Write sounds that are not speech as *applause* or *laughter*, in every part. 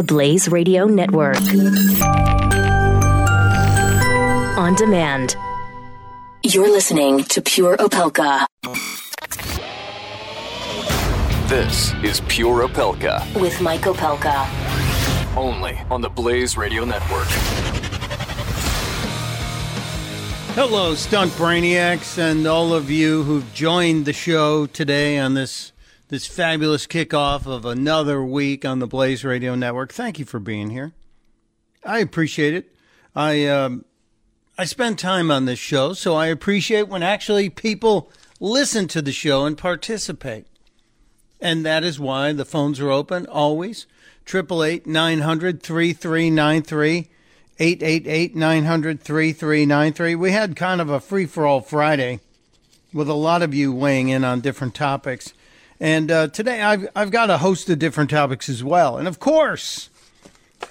the Blaze Radio Network. On demand. You're listening to Pure Opelka. This is Pure Opelka. With Mike Opelka. Only on the Blaze Radio Network. Hello, stunt brainiacs, and all of you who've joined the show today on this this fabulous kickoff of another week on the Blaze Radio Network. Thank you for being here. I appreciate it. I um, I spend time on this show, so I appreciate when actually people listen to the show and participate. And that is why the phones are open always. 888 900 3393. 888 900 3393. We had kind of a free for all Friday with a lot of you weighing in on different topics. And uh, today I've, I've got a host of different topics as well. And of course,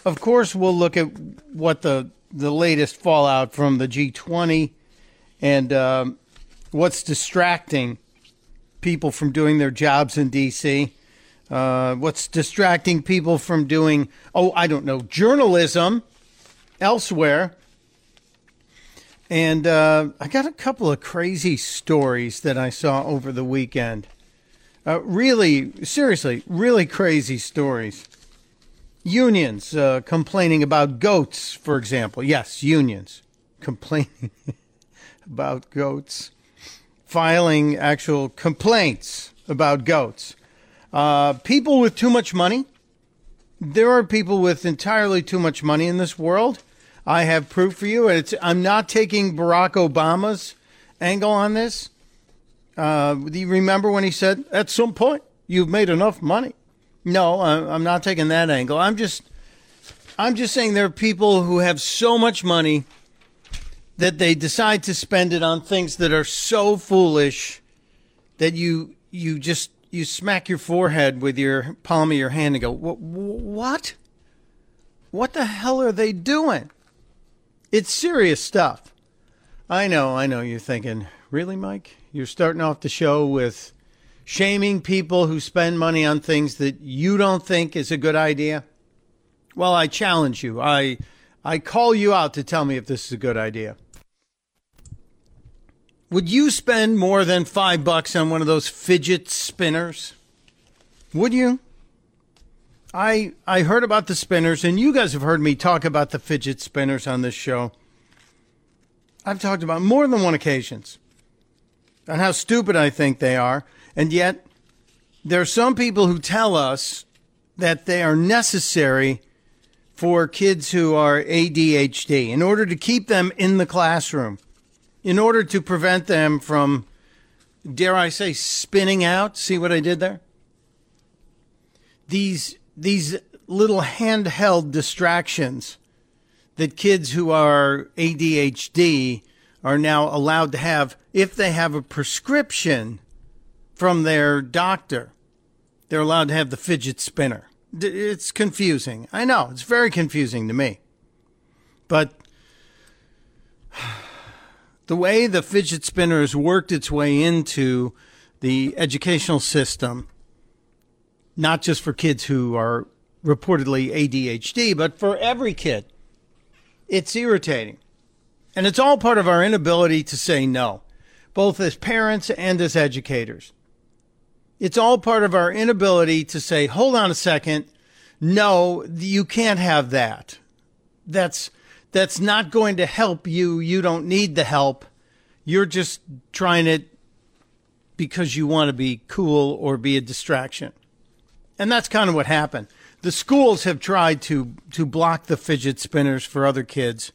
of course, we'll look at what the, the latest fallout from the G20 and um, what's distracting people from doing their jobs in D.C. Uh, what's distracting people from doing, oh, I don't know, journalism elsewhere. And uh, I got a couple of crazy stories that I saw over the weekend. Uh, really, seriously, really crazy stories. Unions uh, complaining about goats, for example. Yes, unions complaining *laughs* about goats, filing actual complaints about goats. Uh, people with too much money. There are people with entirely too much money in this world I have proof for you. It's, I'm not taking Barack Obama's angle on this. Uh, do you remember when he said, at some point, you've made enough money? No, I'm not taking that angle. I'm just, I'm just saying there are people who have so much money that they decide to spend it on things that are so foolish that you, you just, you smack your forehead with your palm of your hand and go, what? What the hell are they doing? It's serious stuff. I know, I know. You're thinking, really, Mike? You're starting off the show with shaming people who spend money on things that you don't think is a good idea? Well, I challenge you. I I call you out to tell me if this is a good idea. Would you spend more than five bucks on one of those fidget spinners? Would you? I I heard about the spinners, and you guys have heard me talk about the fidget spinners on this show. I've talked about more than one occasions on how stupid I think they are, and yet there are some people who tell us that they are necessary for kids who are ADHD in order to keep them in the classroom, in order to prevent them from, dare I say, spinning out. See what I did there? These these little handheld distractions that kids who are ADHD are now allowed to have if they have a prescription from their doctor. They're allowed to have the fidget spinner. It's confusing. I know, it's very confusing to me. But *sighs* the way the fidget spinner has worked its way into the educational system not just for kids who are reportedly ADHD, but for every kid. It's irritating. And it's all part of our inability to say no, both as parents and as educators. It's all part of our inability to say, hold on a second. No, you can't have that. That's, that's not going to help you. You don't need the help. You're just trying it because you want to be cool or be a distraction. And that's kind of what happened. The schools have tried to to block the fidget spinners for other kids,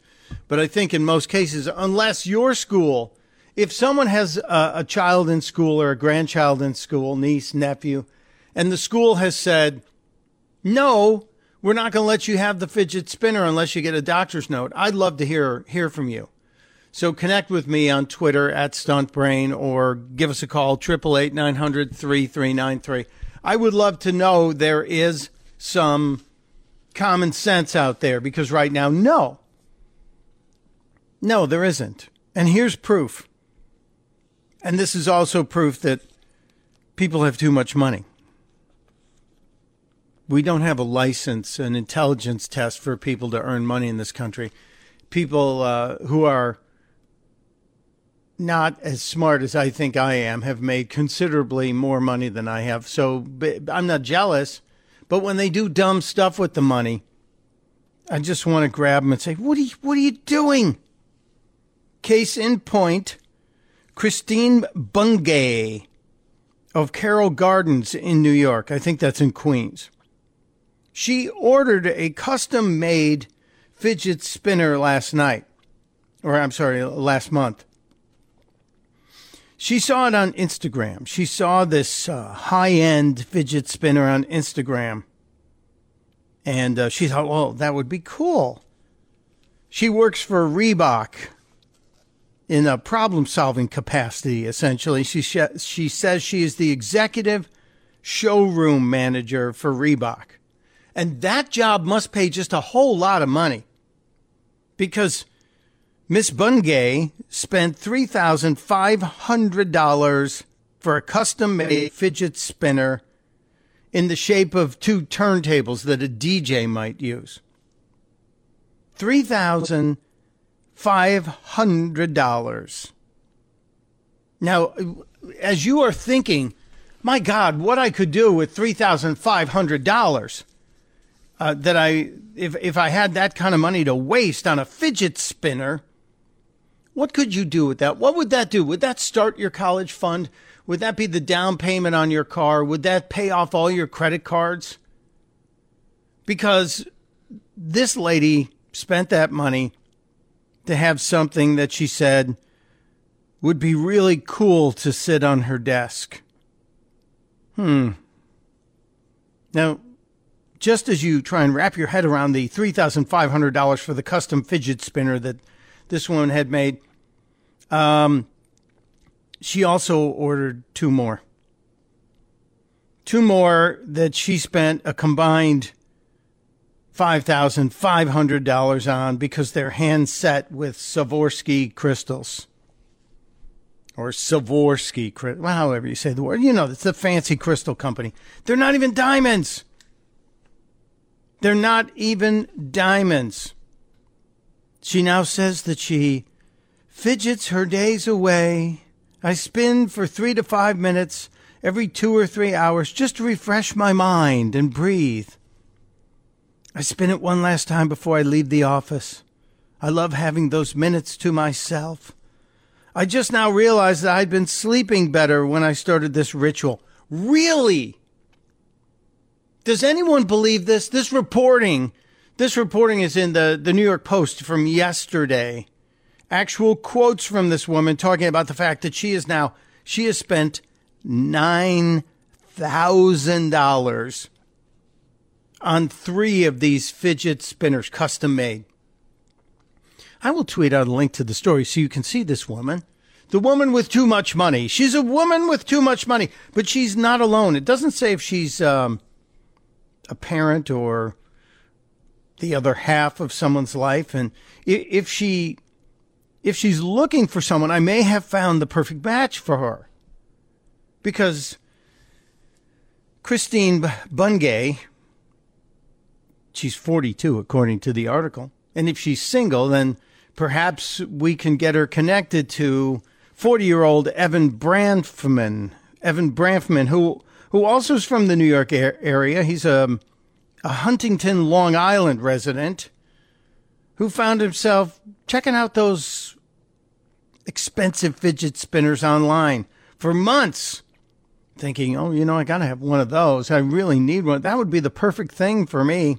but I think in most cases, unless your school, if someone has a, a child in school or a grandchild in school, niece, nephew, and the school has said, no, we're not going to let you have the fidget spinner unless you get a doctor's note. I'd love to hear hear from you. So connect with me on Twitter at StuntBrain or give us a call, 888 900 3393. I would love to know there is some common sense out there because right now, no. No, there isn't. And here's proof. And this is also proof that people have too much money. We don't have a license, an intelligence test for people to earn money in this country. People uh, who are not as smart as I think I am have made considerably more money than I have. So I'm not jealous. But when they do dumb stuff with the money, I just want to grab them and say, "What are you, what are you doing?" Case in point, Christine Bungay of Carroll Gardens in New York. I think that's in Queens. She ordered a custom made fidget spinner last night, or I'm sorry, last month. She saw it on Instagram. She saw this uh, high end fidget spinner on Instagram. And uh, she thought, well, that would be cool. She works for Reebok in a problem solving capacity, essentially. She, sh- she says she is the executive showroom manager for Reebok. And that job must pay just a whole lot of money because Miss Bungay spent $3,500 for a custom made fidget spinner in the shape of two turntables that a DJ might use. $3,500. Now, as you are thinking, my God, what I could do with $3,500 uh, that I, if, if I had that kind of money to waste on a fidget spinner, what could you do with that? What would that do? Would that start your college fund? Would that be the down payment on your car? Would that pay off all your credit cards? Because this lady spent that money to have something that she said would be really cool to sit on her desk. Hmm. Now, just as you try and wrap your head around the $3,500 for the custom fidget spinner that this woman had made, um, she also ordered two more. Two more that she spent a combined $5,500 on because they're hand set with Savorsky crystals. Or Savorsky, well, however you say the word. You know, it's a fancy crystal company. They're not even diamonds. They're not even diamonds. She now says that she fidgets her days away I spin for three to five minutes every two or three hours just to refresh my mind and breathe. I spin it one last time before I leave the office. I love having those minutes to myself. I just now realized that I'd been sleeping better when I started this ritual. Really? Does anyone believe this? This reporting, this reporting is in the, the New York Post from yesterday actual quotes from this woman talking about the fact that she is now she has spent nine thousand dollars on three of these fidget spinners, custom made. I will tweet out a link to the story so you can see this woman. The woman with too much money. She's a woman with too much money, but she's not alone. It doesn't say if she's um, a parent or the other half of someone's life. And if she if she's looking for someone, I may have found the perfect match for her. Because Christine Bungay, she's 42 according to the article. And if she's single, then perhaps we can get her connected to 40 year old Evan Branfman. Evan Branfman, who, who also is from the New York area. He's a, a Huntington, Long Island resident who found himself checking out those expensive fidget spinners online for months, thinking, oh, you know, I got to have one of those. I really need one. That would be the perfect thing for me.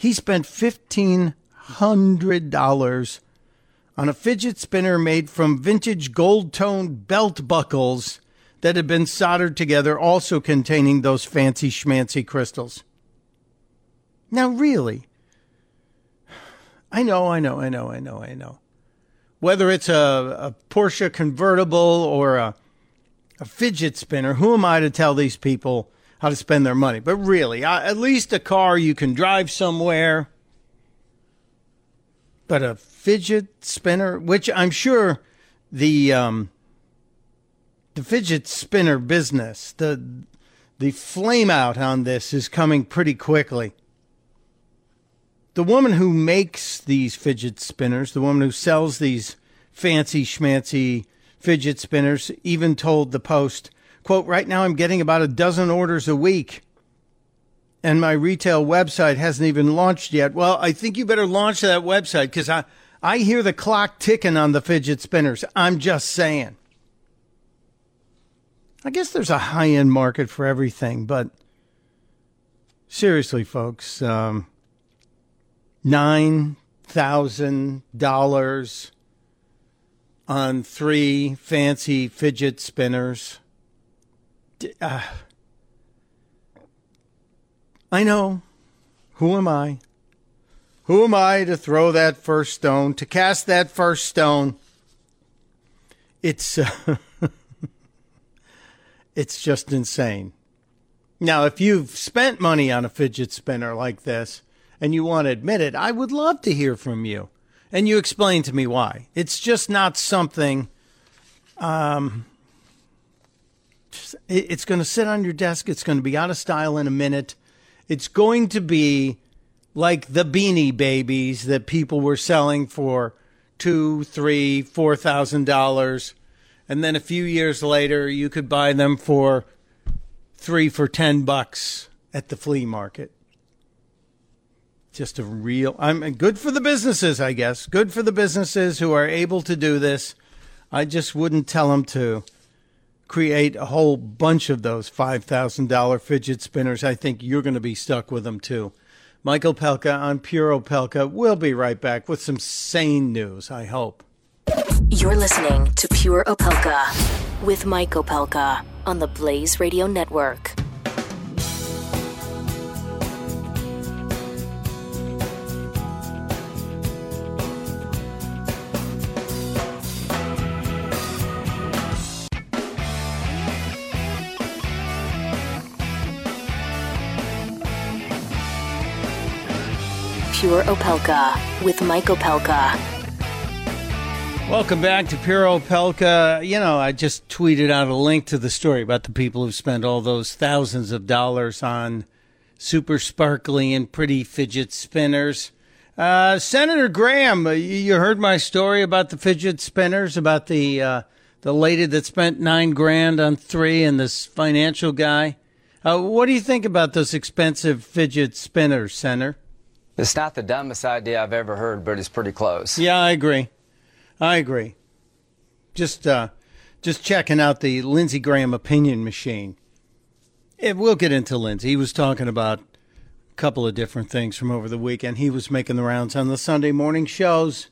He spent $1,500 on a fidget spinner made from vintage gold toned belt buckles that had been soldered together, also containing those fancy schmancy crystals. Now, really, I know, I know, I know, I know, I know whether it's a, a Porsche convertible or a, a fidget spinner, who am I to tell these people how to spend their money? But really, at least a car you can drive somewhere. But a fidget spinner, which I'm sure the um, the fidget spinner business, the the flame out on this is coming pretty quickly. The woman who makes these fidget spinners, the woman who sells these fancy schmancy fidget spinners, even told the Post, quote, right now I'm getting about a dozen orders a week and my retail website hasn't even launched yet. Well, I think you better launch that website because I, I hear the clock ticking on the fidget spinners. I'm just saying. I guess there's a high end market for everything, but seriously, folks, um, $9,000 on three fancy fidget spinners. Uh, I know. Who am I? Who am I to throw that first stone, to cast that first stone? It's *laughs* uh, it's just insane. Now, if you've spent money on a fidget spinner like this and you want to admit it, I would love to hear from you. And you explain to me why. It's just not something um it's going to sit on your desk, it's going to be out of style in a minute it's going to be like the beanie babies that people were selling for two, three, four thousand dollars, and then a few years later you could buy them for three for ten bucks at the flea market. Just a real I'm good for the businesses, I guess. Good for the businesses who are able to do this. I just wouldn't tell them to create a whole bunch of those $5,000 fidget spinners, I think you're going to be stuck with them too. Mike Opelka on Pure Opelka. We'll be right back with some sane news, I hope. You're listening to Pure Opelka with Mike Opelka on the Blaze Radio Network. Pure Opelka with Mike Opelka. Welcome back to Pure Opelka. You know, I just tweeted out a link to the story about the people who spent all those thousands of dollars on super sparkly and pretty fidget spinners. Uh, Senator Graham, you heard my story about the fidget spinners, about the uh, the lady that spent nine grand on three, and this financial guy. Uh, what do you think about those expensive fidget spinners, Senator? It's not the dumbest idea I've ever heard, but it's pretty close. Yeah, I agree. I agree. Just uh, just checking out the Lindsey Graham opinion machine. It, we'll get into Lindsey. He was talking about a couple of different things from over the weekend. He was making the rounds on the Sunday morning shows.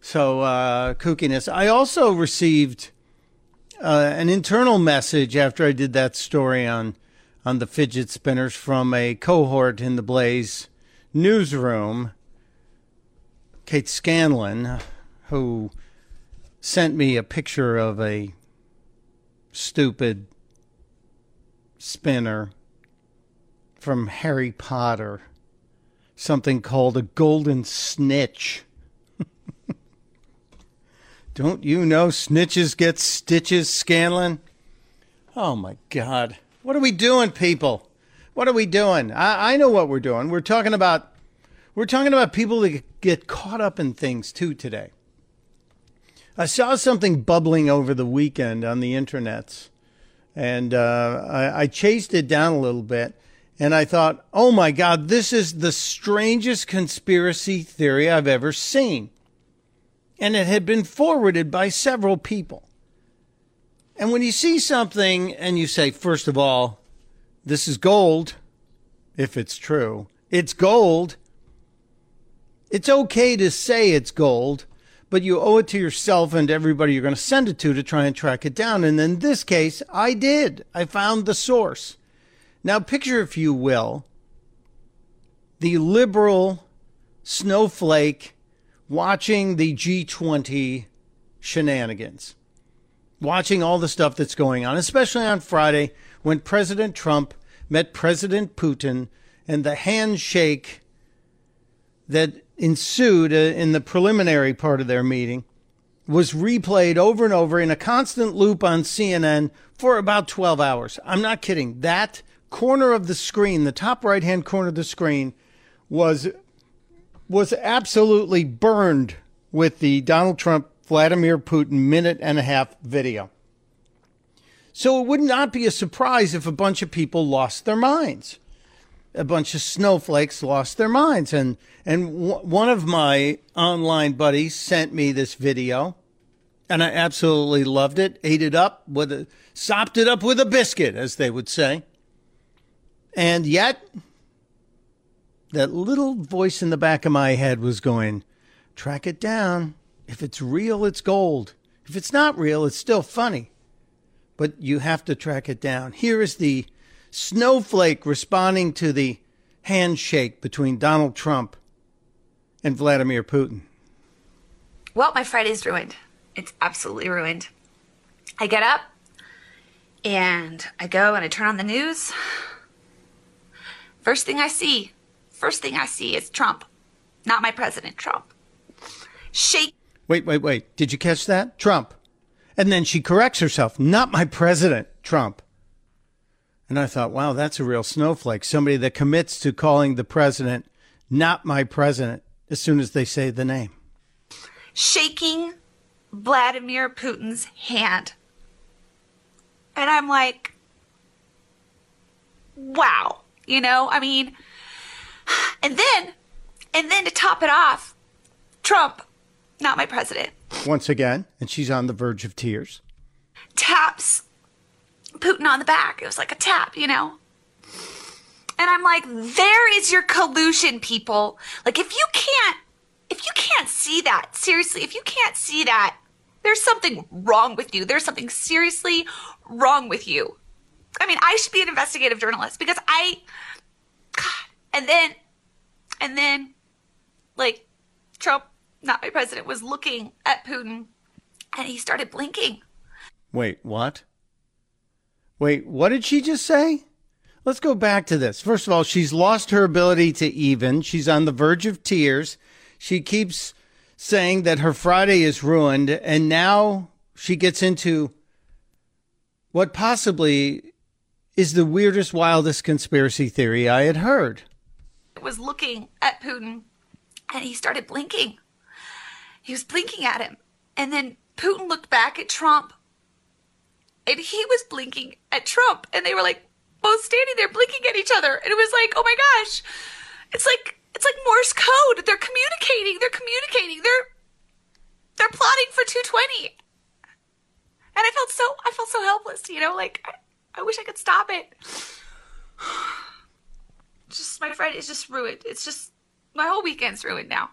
So uh, kookiness. I also received uh, an internal message after I did that story on on the fidget spinners from a cohort in the Blaze newsroom, Kate Scanlon, who sent me a picture of a stupid spinner from Harry Potter, something called a golden snitch. *laughs* Don't you know snitches get stitches, Scanlon? Oh my God. What are we doing, people? What are we doing? I, I know what we're doing. We're talking about we're talking about people that get caught up in things too today. I saw something bubbling over the weekend on the internets, and uh, I, I chased it down a little bit, and I thought, oh my God, this is the strangest conspiracy theory I've ever seen. And it had been forwarded by several people. And when you see something and you say, first of all, this is gold, if it's true. It's gold. It's okay to say it's gold, but you owe it to yourself and everybody you're going to send it to to try and track it down. And in this case, I did. I found the source. Now, picture, if you will, the liberal snowflake watching the G20 shenanigans, watching all the stuff that's going on, especially on Friday when President Trump met President Putin and the handshake that ensued uh, in the preliminary part of their meeting was replayed over and over in a constant loop on CNN for about 12 hours. I'm not kidding. That corner of the screen, the top right hand corner of the screen, was was absolutely burned with the Donald Trump Vladimir Putin minute and a half video. So it would not be a surprise if a bunch of people lost their minds. A bunch of snowflakes lost their minds. And, and w- one of my online buddies sent me this video and I absolutely loved it. Ate it up with a, sopped it up with a biscuit, as they would say. And yet, that little voice in the back of my head was going, track it down. If it's real, it's gold. If it's not real, it's still funny. But you have to track it down. Here is the snowflake responding to the handshake between Donald Trump and Vladimir Putin. Well, my Friday's ruined. It's absolutely ruined. I get up and I go and I turn on the news. First thing I see, first thing I see is Trump, not my president, Trump. Shake. Wait, wait, wait. Did you catch that? Trump. And then she corrects herself, not my president, Trump. And I thought, wow, that's a real snowflake. Somebody that commits to calling the president not my president as soon as they say the name. Shaking Vladimir Putin's hand. And I'm like, wow. You know, I mean, and then, and then to top it off, Trump, not my president, Once again, and she's on the verge of tears. taps Putin on the back. It was like a tap, you know? And I'm like, there is your collusion, people. Like, if you can't, if you can't see that, seriously, if you can't see that, there's something wrong with you. There's something seriously wrong with you. I mean, I should be an investigative journalist because I, God, and then, and then, like, Trump, not my president, was looking at Putin and he started blinking. Wait, what? Wait, what did she just say? Let's go back to this. First of all, she's lost her ability to even. She's on the verge of tears. She keeps saying that her Friday is ruined, and now she gets into what possibly is the weirdest, wildest conspiracy theory I had heard. was looking at Putin and he started blinking. He was blinking at him. And then Putin looked back at Trump and he was blinking at Trump. And they were like both standing there blinking at each other. And it was like, oh my gosh. It's like it's like Morse code. They're communicating. They're communicating. They're they're plotting for 220. And I felt so I felt so helpless, you know, like I, I wish I could stop it. *sighs* Just my Friday is just ruined. It's just my whole weekend's ruined now.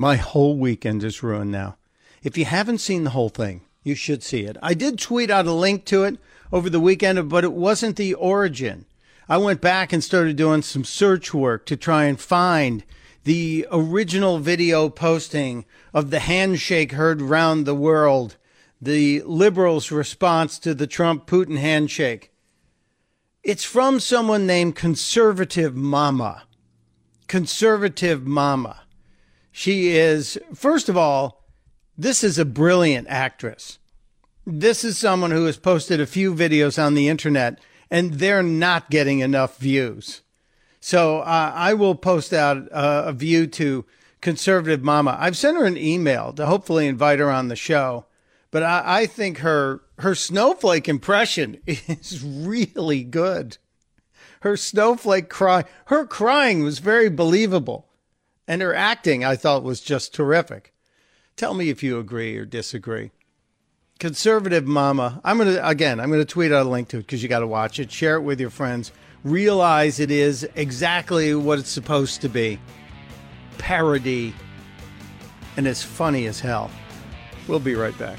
My whole weekend is ruined now. If you haven't seen the whole thing, you should see it. I did tweet out a link to it over the weekend, but it wasn't the origin. I went back and started doing some search work to try and find the original video posting of the handshake heard round the world, the liberals' response to the Trump Putin handshake. It's from someone named Conservative Mama. Conservative Mama. She is, first of all, this is a brilliant actress. This is someone who has posted a few videos on the internet and they're not getting enough views. So uh, I will post out uh, a view to Conservative Mama. I've sent her an email to hopefully invite her on the show, but I, I think her her snowflake impression *laughs* is really good. Her snowflake cry, her crying was very believable, and her acting I thought was just terrific. Tell me if you agree or disagree. Conservative Mama. I'm gonna again. I'm gonna tweet out a link to it because you got to watch it. Share it with your friends. Realize it is exactly what it's supposed to be. Parody, and it's funny as hell. We'll be right back.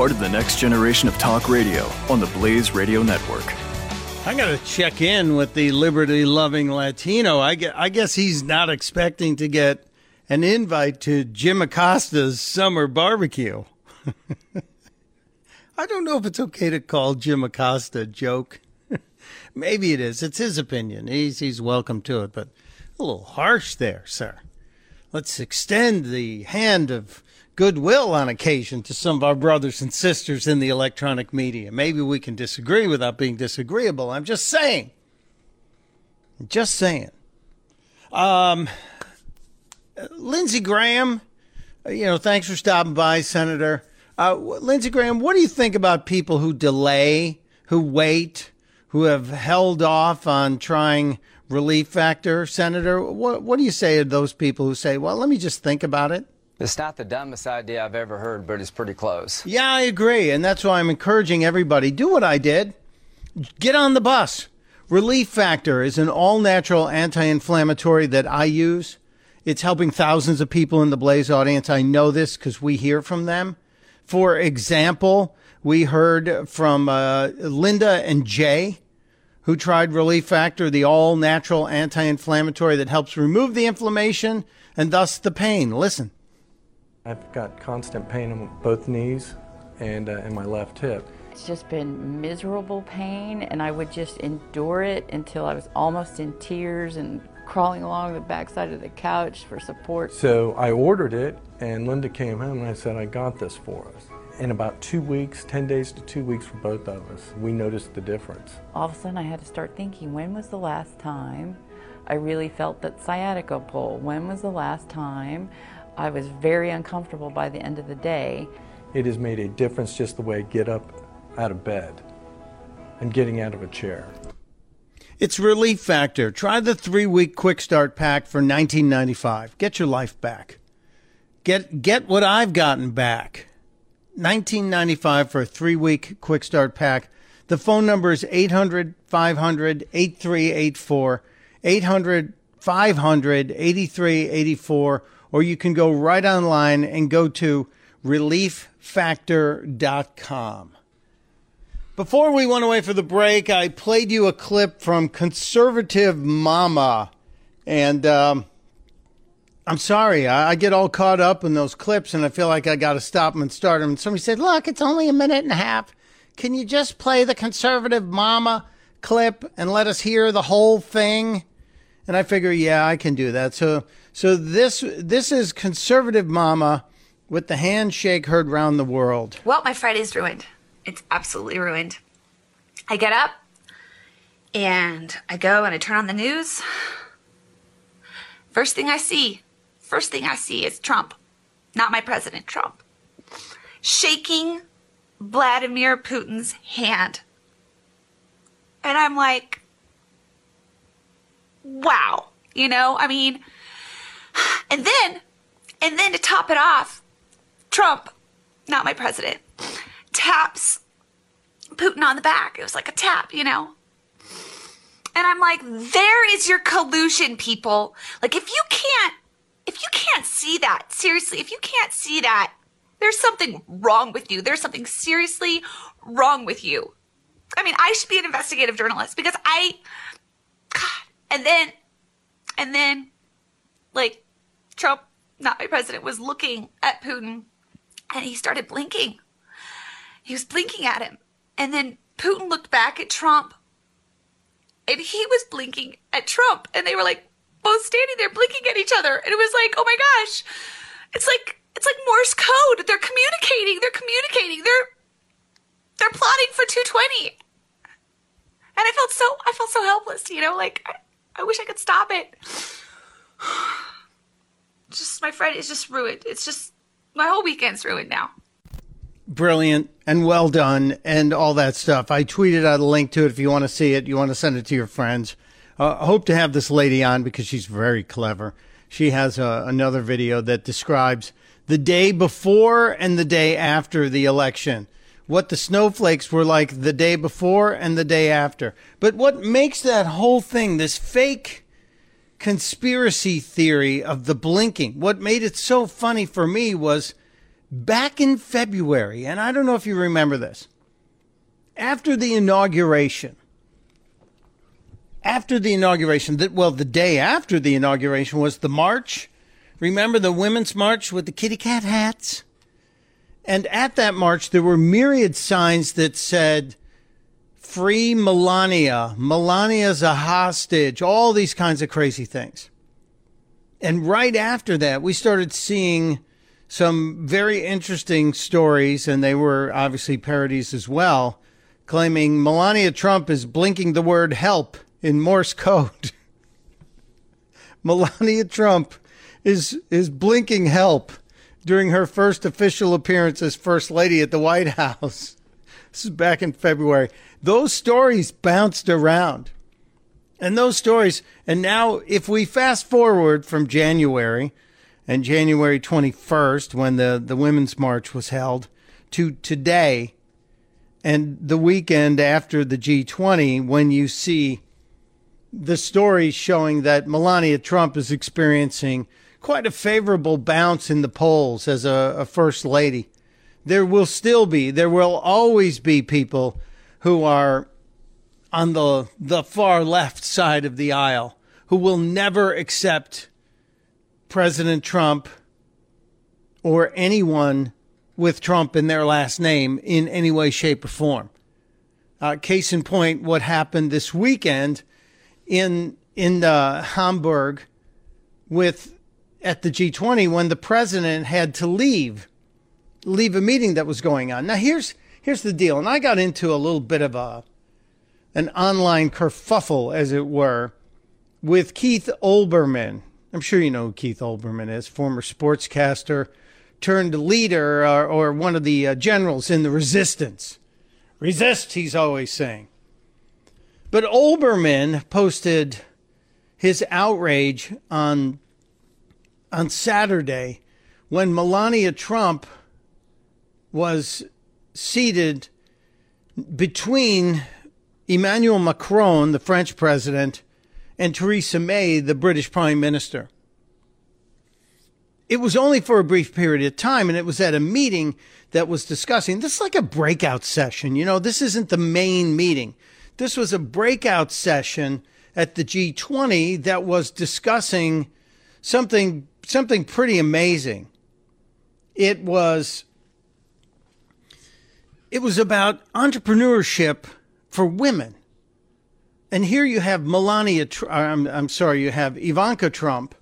Part of the next generation of talk radio on the Blaze Radio Network. I got to check in with the liberty loving Latino. I, guess he's not expecting to get an invite to Jim Acosta's summer barbecue. *laughs* I don't know if it's okay to call Jim Acosta a joke. *laughs* Maybe it is. It's his opinion. He's, he's welcome to it, but a little harsh there, sir. Let's extend the hand of goodwill on occasion to some of our brothers and sisters in the electronic media. Maybe we can disagree without being disagreeable. I'm just saying. Just saying. Um, Lindsey Graham, you know, thanks for stopping by, Senator. Uh, Lindsey Graham, what do you think about people who delay, who wait, who have held off on trying relief factor, Senator? What, what do you say to those people who say, well, let me just think about it? It's not the dumbest idea I've ever heard, but it's pretty close. Yeah, I agree. And that's why I'm encouraging everybody do what I did. Get on the bus. Relief Factor is an all natural anti inflammatory that I use. It's helping thousands of people in the Blaze audience. I know this because we hear from them. For example, we heard from uh, Linda and Jay, who tried Relief Factor, the all natural anti inflammatory that helps remove the inflammation and thus the pain. Listen. I've got constant pain in both knees and uh, in my left hip. It's just been miserable pain, and I would just endure it until I was almost in tears and crawling along the backside of the couch for support. So I ordered it, and Linda came home and I said, I got this for us. In about two weeks, 10 days to two weeks for both of us, we noticed the difference. All of a sudden, I had to start thinking when was the last time I really felt that sciatica pull? When was the last time I was very uncomfortable by the end of the day? It has made a difference just the way I get up out of bed and getting out of a chair. It's Relief Factor. Try the three week quick start pack for $19.95. Get your life back. Get, get what I've gotten back. $19.95 for a three week quick start pack. The phone number is 800 500 8384. 800 500 8384. Or you can go right online and go to relieffactor.com. Before we went away for the break, I played you a clip from Conservative Mama. And um, I'm sorry, I, I, get all caught up in those clips and I feel like I got to stop them and start them. And somebody said, Look, it's only a minute and a half. Can you just play the Conservative Mama clip and let us hear the whole thing? And I figure, yeah, I can do that. So, so this this is Conservative Mama with the handshake heard round the world. Well, my Friday's ruined. It's absolutely ruined. I get up and I go and I turn on the news. First thing I see, first thing I see is Trump, not my president, Trump, shaking Vladimir Putin's hand. And I'm like, wow, you know, I mean, and then, and then to top it off, Trump, not my president, taps Putin on the back. It was like a tap, you know? And I'm like, there is your collusion, people. Like, if you can't, if you can't see that, seriously, if you can't see that, there's something wrong with you. There's something seriously wrong with you. I mean, I should be an investigative journalist because I, God, and then, and then, like, Trump, not my president, was looking at Putin and he started blinking. He was blinking at him. And then Putin looked back at Trump and he was blinking at Trump. And they were like both standing there blinking at each other. And it was like, oh my gosh, it's like, it's like Morse code. They're communicating. They're communicating. They're, they're plotting for 220. And I felt so, I felt so helpless, you know, like I, I wish I could stop it. *sighs* Just my Friday is just ruined. It's just my whole weekend's ruined now brilliant and well done and all that stuff. I tweeted out a link to it if you want to see it. You want to send it to your friends. Uh, I hope to have this lady on because she's very clever. She has uh, another video that describes the day before and the day after the election. What the snowflakes were like the day before and the day after. But what makes that whole thing, this fake conspiracy theory of the blinking. What made it so funny for me was back in February, and I don't know if you remember this, after the inauguration, after the inauguration, that well, the day after the inauguration was the march. Remember the women's march with the kitty cat hats? And at that march, there were myriad signs that said, free Melania, Melania's a hostage, all these kinds of crazy things. And right after that, we started seeing some very interesting stories, and they were obviously parodies as well, claiming Melania Trump is blinking the word help in Morse code. *laughs* Melania Trump is is blinking help during her first official appearance as first lady at the White House. This is back in February. Those stories bounced around. And those stories, and now if we fast forward from January and January 21st, when the, the Women's March was held, to today and the weekend after the G20, when you see the stories showing that Melania Trump is experiencing quite a favorable bounce in the polls as a, a first lady. There will still be, there will always be people who are on the the far left side of the aisle who will never accept President Trump or anyone with Trump in their last name in any way, shape, or form. Uh, case in point, what happened this weekend in in uh, Hamburg with at the G20 when the president had to leave leave a meeting that was going on. Now here's here's the deal, and I got into a little bit of a an online kerfuffle, as it were, with Keith Olbermann. I'm sure you know who Keith Olbermann is, former sportscaster turned leader or, or one of the uh, generals in the resistance. Resist, he's always saying. But Olbermann posted his outrage on on Saturday when Melania Trump was seated between Emmanuel Macron, the French president, and Theresa May, the British prime minister. It was only for a brief period of time, and it was at a meeting that was discussing this is like a breakout session. You know, this isn't the main meeting. This was a breakout session at the G20 that was discussing something something pretty amazing. It was it was about entrepreneurship for women. And here you have Melania, I'm, I'm sorry, you have Ivanka Trump,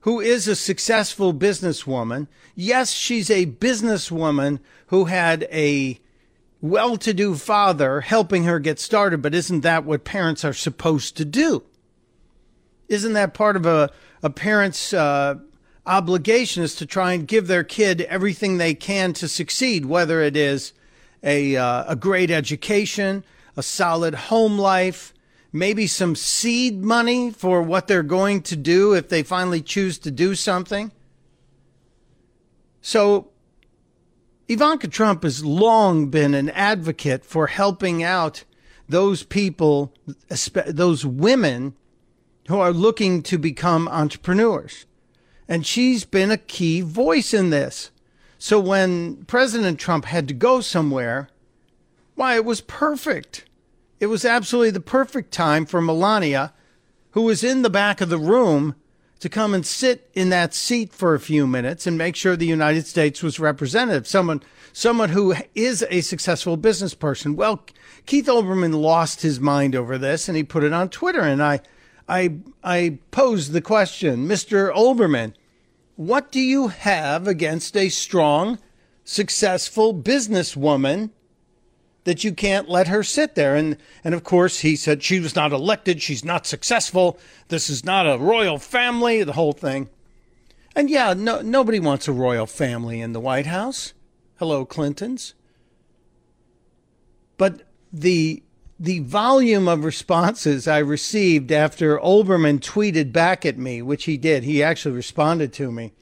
who is a successful businesswoman. Yes, she's a businesswoman who had a well to do father helping her get started, but isn't that what parents are supposed to do? Isn't that part of a, a parent's uh, obligation is to try and give their kid everything they can to succeed, whether it is a, uh, a great education, a solid home life, maybe some seed money for what they're going to do if they finally choose to do something. So, Ivanka Trump has long been an advocate for helping out those people, those women who are looking to become entrepreneurs. And she's been a key voice in this. So when President Trump had to go somewhere, why, it was perfect. It was absolutely the perfect time for Melania, who was in the back of the room, to come and sit in that seat for a few minutes and make sure the United States was represented. Someone, someone who is a successful business person. Well, Keith Olbermann lost his mind over this and he put it on Twitter. And I, I, I posed the question, Mr. Olbermann, what do you have against a strong, successful businesswoman that you can't let her sit there? And, and of course, he said she was not elected. She's not successful. This is not a royal family, the whole thing. And yeah, no, nobody wants a royal family in the White House. Hello, Clintons. But the the volume of responses I received after Olbermann tweeted back at me, which he did, he actually responded to me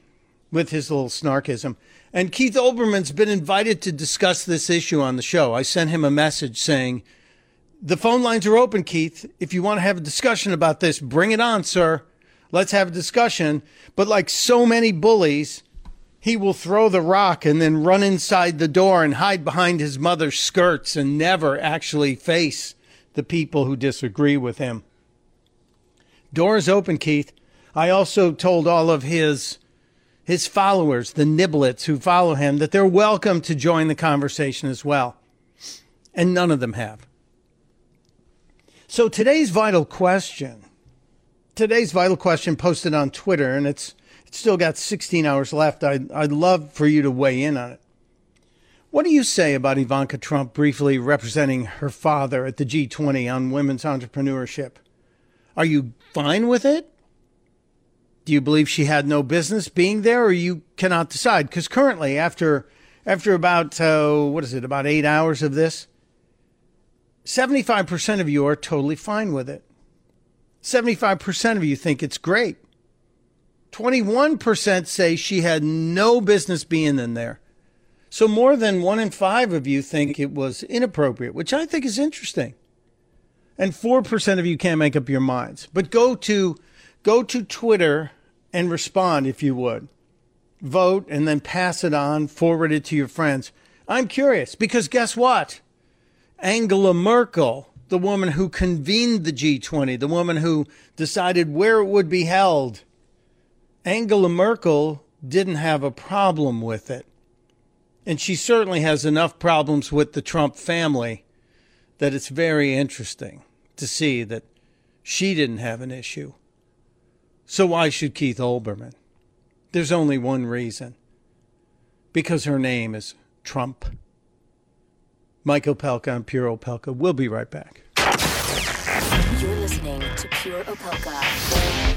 with his little snarkism. And Keith Olbermann's been invited to discuss this issue on the show. I sent him a message saying, The phone lines are open, Keith. If you want to have a discussion about this, bring it on, sir. Let's have a discussion. But like so many bullies, he will throw the rock and then run inside the door and hide behind his mother's skirts and never actually face the people who disagree with him. Doors open, Keith. I also told all of his his followers, the niblets who follow him, that they're welcome to join the conversation as well. And none of them have. So today's vital question, today's vital question posted on Twitter, and it's it's still got 16 hours left. I'd, I'd love for you to weigh in on it. What do you say about Ivanka Trump briefly representing her father at the G20 on women's entrepreneurship? Are you fine with it? Do you believe she had no business being there, or you cannot decide? Because currently, after after about uh, what is it, about eight hours of this, seventy five percent of you are totally fine with it. Seventy five percent of you think it's great. Twenty one percent say she had no business being in there. So more than one in five of you think it was inappropriate, which I think is interesting. And four percent of you can't make up your minds. But go to go to Twitter and respond if you would. Vote and then pass it on, forward it to your friends. I'm curious because guess what? Angela Merkel, the woman who convened the G20, the woman who decided where it would be held, Angela Merkel didn't have a problem with it. And she certainly has enough problems with the Trump family that it's very interesting to see that she didn't have an issue. So why should Keith Olbermann? There's only one reason. Because her name is Trump. Mike Opelka and Pure Opelka. We'll be right back. You're listening to Pure Opelka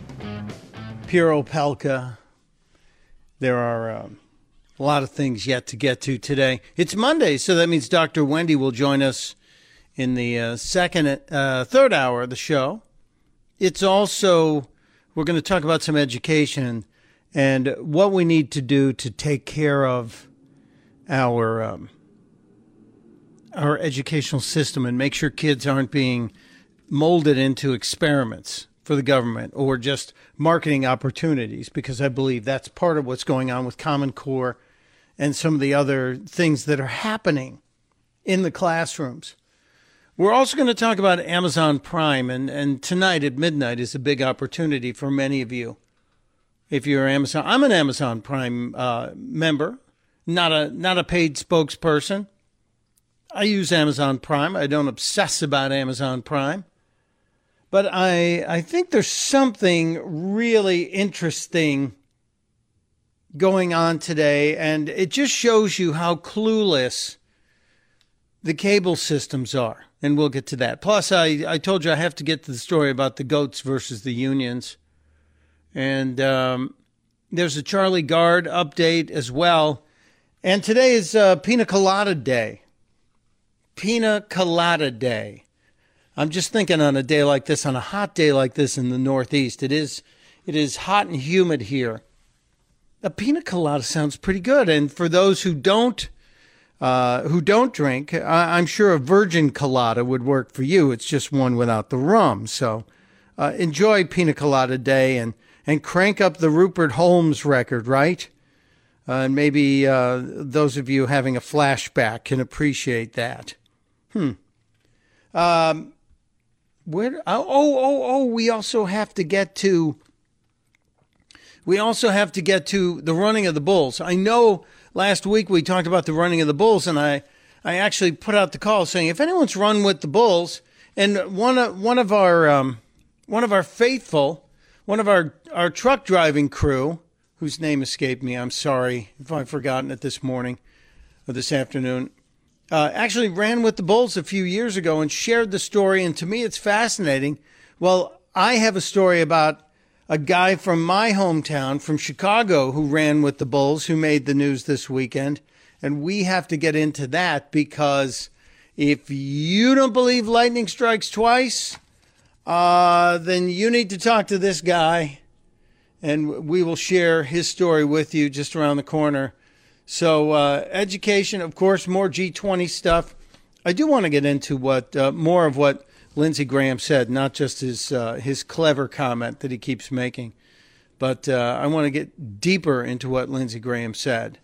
Pure Opelka. There are um, a lot of things yet to get to today. It's Monday, so that means Dr. Wendy will join us in the uh, second, uh, third hour of the show. It's also, we're going to talk about some education and what we need to do to take care of our. Um, our educational system and make sure kids aren't being molded into experiments for the government or just marketing opportunities because I believe that's part of what's going on with Common Core and some of the other things that are happening in the classrooms. We're also going to talk about Amazon Prime, and, and tonight at midnight is a big opportunity for many of you. If you're Amazon, I'm an Amazon Prime uh, member, not a not a paid spokesperson. I use Amazon Prime. I don't obsess about Amazon Prime. But I I think there's something really interesting going on today and it just shows you how clueless the cable systems are. And we'll get to that. Plus I, I told you I have to get to the story about the goats versus the unions. And um, there's a Charlie Gard update as well. And today is uh, Pina Colada Day. Pina Colada Day. I'm just thinking on a day like this, on a hot day like this in the Northeast, it is it is hot and humid here. A pina colada sounds pretty good, and for those who don't uh, who don't drink, I, am sure a virgin colada would work for you. It's just one without the rum. So uh, enjoy Pina Colada Day and and crank up the Rupert Holmes record, right? Uh, and maybe uh, those of you having a flashback can appreciate that. Hmm. Um, Oh, oh, oh, oh. We also have to get to. We also have to get to the running of the bulls. I know last week we talked about the running of the bulls, and I, I actually put out the call saying if anyone's run with the bulls, and one of one of our um, one of our faithful, one of our our truck driving crew, whose name escaped me. I'm sorry if I've forgotten it this morning or this afternoon uh, actually ran with the Bulls a few years ago and shared the story. And to me, it's fascinating. Well, I have a story about a guy from my hometown, from Chicago, who ran with the Bulls, who made the news this weekend. And we have to get into that because if you don't believe lightning strikes twice, uh, then you need to talk to this guy. And we will share his story with you just around the corner. So, uh, education, of course, more G20 stuff. I do want to get into what uh, more of what Lindsey Graham said, not just his uh, his clever comment that he keeps making, but uh, I want to get deeper into what Lindsey Graham said.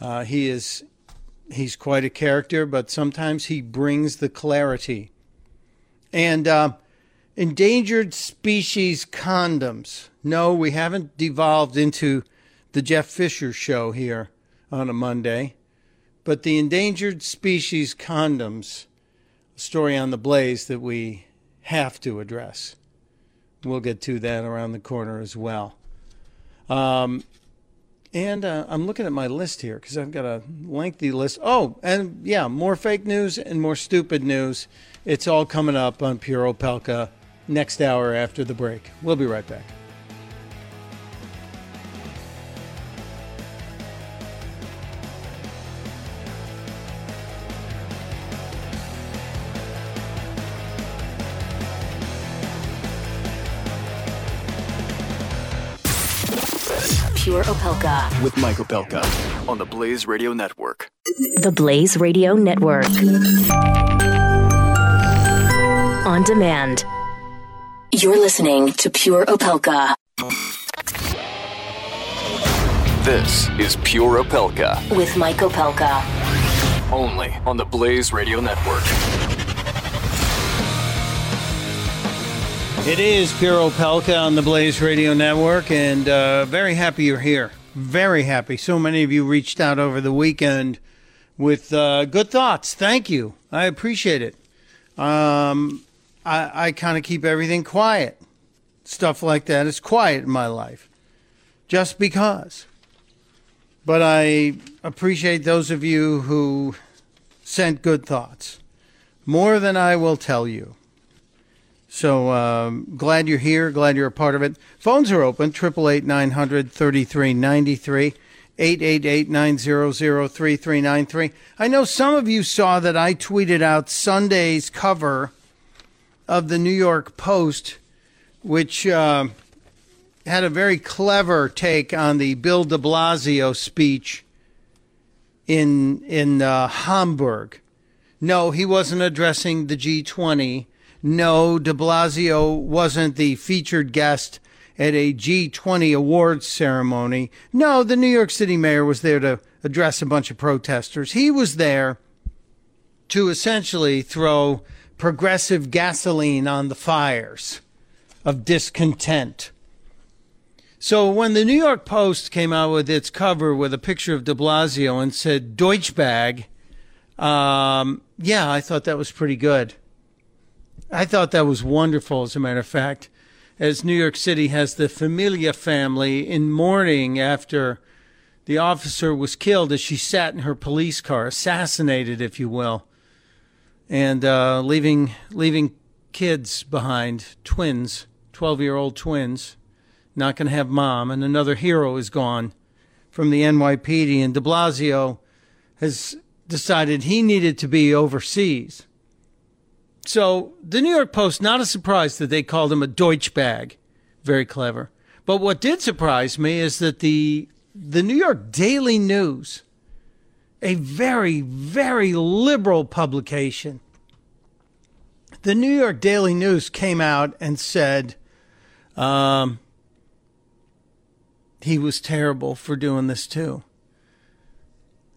Uh, he is he's quite a character, but sometimes he brings the clarity. And uh, endangered species condoms. No, we haven't devolved into the Jeff Fisher show here on a Monday, but the endangered species condoms story on the blaze that we have to address. We'll get to that around the corner as well. Um, and uh, I'm looking at my list here because I've got a lengthy list. Oh, and yeah, more fake news and more stupid news. It's all coming up on Pure Opelka next hour after the break. We'll be right back. Pure Opelka. With Mike Opelka on the Blaze Radio Network. The Blaze Radio Network. On demand. You're listening to Pure Opelka This is Pure Opelka, with Mike Opelka. only on the Blaze Radio Network. It is Pure Opelka on the Blaze Radio Network, and uh, very happy you're here. Very happy. So many of you reached out over the weekend with uh, good thoughts. Thank you. I appreciate it. Um, I, I kind of keep everything quiet. Stuff like that is quiet in my life, just because. But I appreciate those of you who sent good thoughts, more than I will tell you. So um, glad you're here. Glad you're a part of it. Phones are open. Triple eight nine hundred thirty three ninety three. 888-900-3393. I know some of you saw that I tweeted out Sunday's cover of the New York Post, which uh, had a very clever take on the Bill de Blasio speech in in uh, Hamburg. No, he wasn't addressing the G20. No, de Blasio wasn't the featured guest at a G20 awards ceremony. No, the New York City mayor was there to address a bunch of protesters. He was there to essentially throw progressive gasoline on the fires of discontent. So when the New York Post came out with its cover with a picture of de Blasio and said Deutschbag, um, yeah, I thought that was pretty good. I thought that was wonderful, as a matter of fact, as New York City has the Familia family in mourning after the officer was killed as she sat in her police car, assassinated, if you will, and uh, leaving leaving kids behind, twins, twelve year old twins, not going to have mom, and another hero is gone from the NYPD, and De Blasio has decided he needed to be overseas. So the New York Post, not a surprise that they called him a Deutschbag. Very clever. But what did surprise me is that the the New York Daily News, a very, very liberal publication, the New York Daily News came out and said um, he was terrible for doing this too.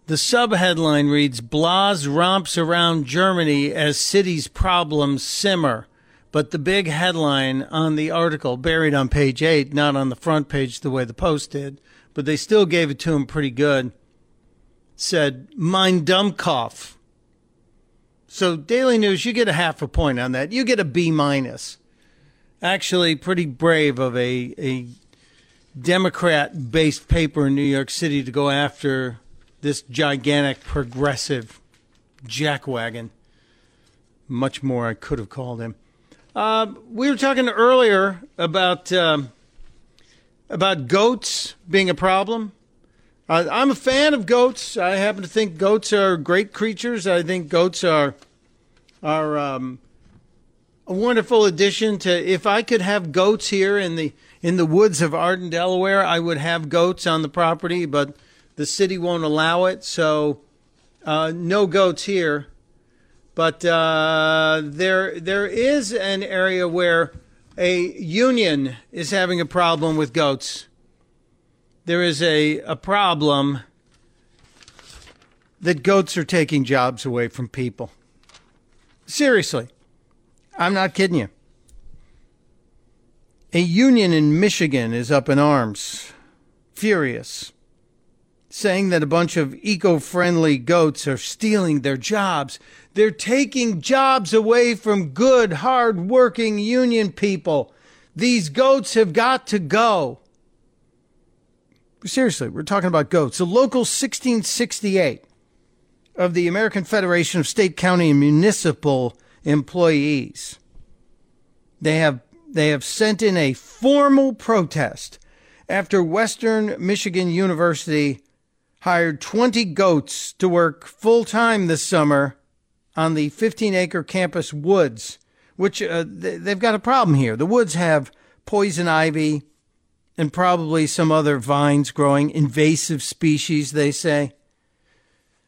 The subheadline reads Blas romps around Germany as city's problems simmer. But the big headline on the article, buried on page eight, not on the front page the way the Post did, but they still gave it to him pretty good, said, Mein Dummkopf. So, Daily News, you get a half a point on that. You get a B minus. Actually, pretty brave of a, a Democrat based paper in New York City to go after this gigantic progressive jackwagon. Much more I could have called him. Uh, we were talking earlier about um, about goats being a problem. Uh, I'm a fan of goats. I happen to think goats are great creatures. I think goats are are um, a wonderful addition to. If I could have goats here in the in the woods of Arden, Delaware, I would have goats on the property, but the city won't allow it, so uh, no goats here. But uh, there there is an area where a union is having a problem with goats there is a, a problem that goats are taking jobs away from people. Seriously. I'm not kidding you. A union in Michigan is up in arms, furious, saying that a bunch of eco friendly goats are stealing their jobs. They're taking jobs away from good, hard working union people. These goats have got to go seriously, we're talking about goats. The local 1668 of the American Federation of State, County, and Municipal Employees. They have they have sent in a formal protest after Western Michigan University hired 20 goats to work full time this summer on the 15 acre campus woods, which uh, they've got a problem here. The woods have poison ivy, and probably some other vines growing, invasive species, they say.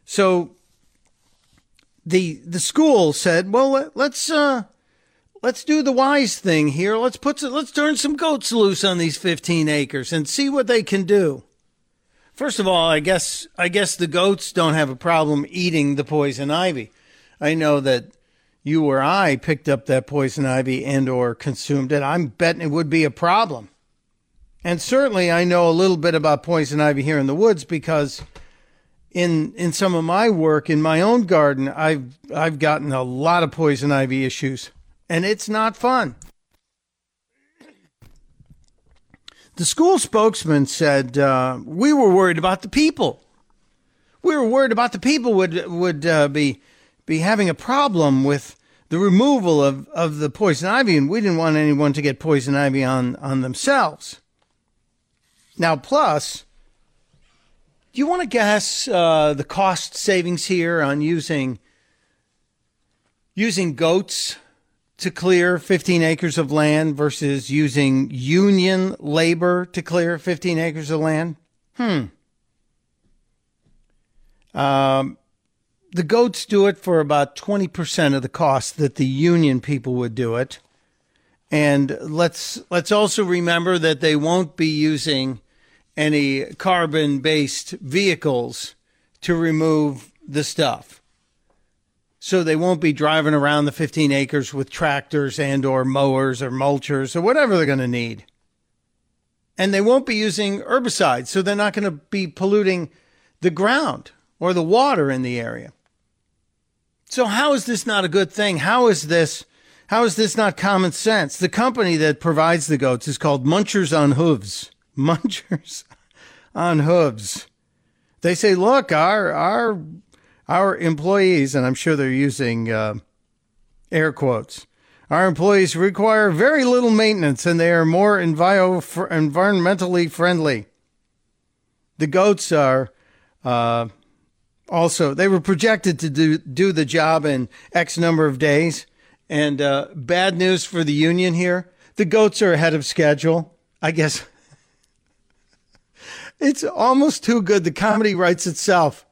So the the school said, "Well, let's uh, let's do the wise thing here. Let's put some, let's turn some goats loose on these 15 acres and see what they can do." First of all, I guess I guess the goats don't have a problem eating the poison ivy. I know that you or I picked up that poison ivy and or consumed it. I'm betting it would be a problem. And certainly I know a little bit about poison ivy here in the woods because in in some of my work in my own garden I've I've gotten a lot of poison ivy issues and it's not fun. The school spokesman said uh, we were worried about the people. We were worried about the people would would uh, be be having a problem with the removal of, of the poison ivy, and we didn't want anyone to get poison ivy on, on themselves. Now, plus, do you want to guess uh, the cost savings here on using using goats to clear 15 acres of land versus using union labor to clear 15 acres of land? Hmm. Um, the goats do it for about 20% of the cost that the union people would do it. And let's let's also remember that they won't be using any carbon based vehicles to remove the stuff. So they won't be driving around the 15 acres with tractors and or mowers or mulchers or whatever they're going to need. And they won't be using herbicides, so they're not going to be polluting the ground or the water in the area. So how is this not a good thing? How is this how is this not common sense? The company that provides the goats is called Munchers on Hooves. *laughs* Munchers on hooves. They say, look, our our our employees, and I'm sure they're using uh, air quotes. Our employees require very little maintenance, and they are more envio- environmentally friendly. The goats are uh, also they were projected to do do the job in X number of days. And uh, bad news for the union here: the goats are ahead of schedule. I guess *laughs* it's almost too good. The comedy writes itself.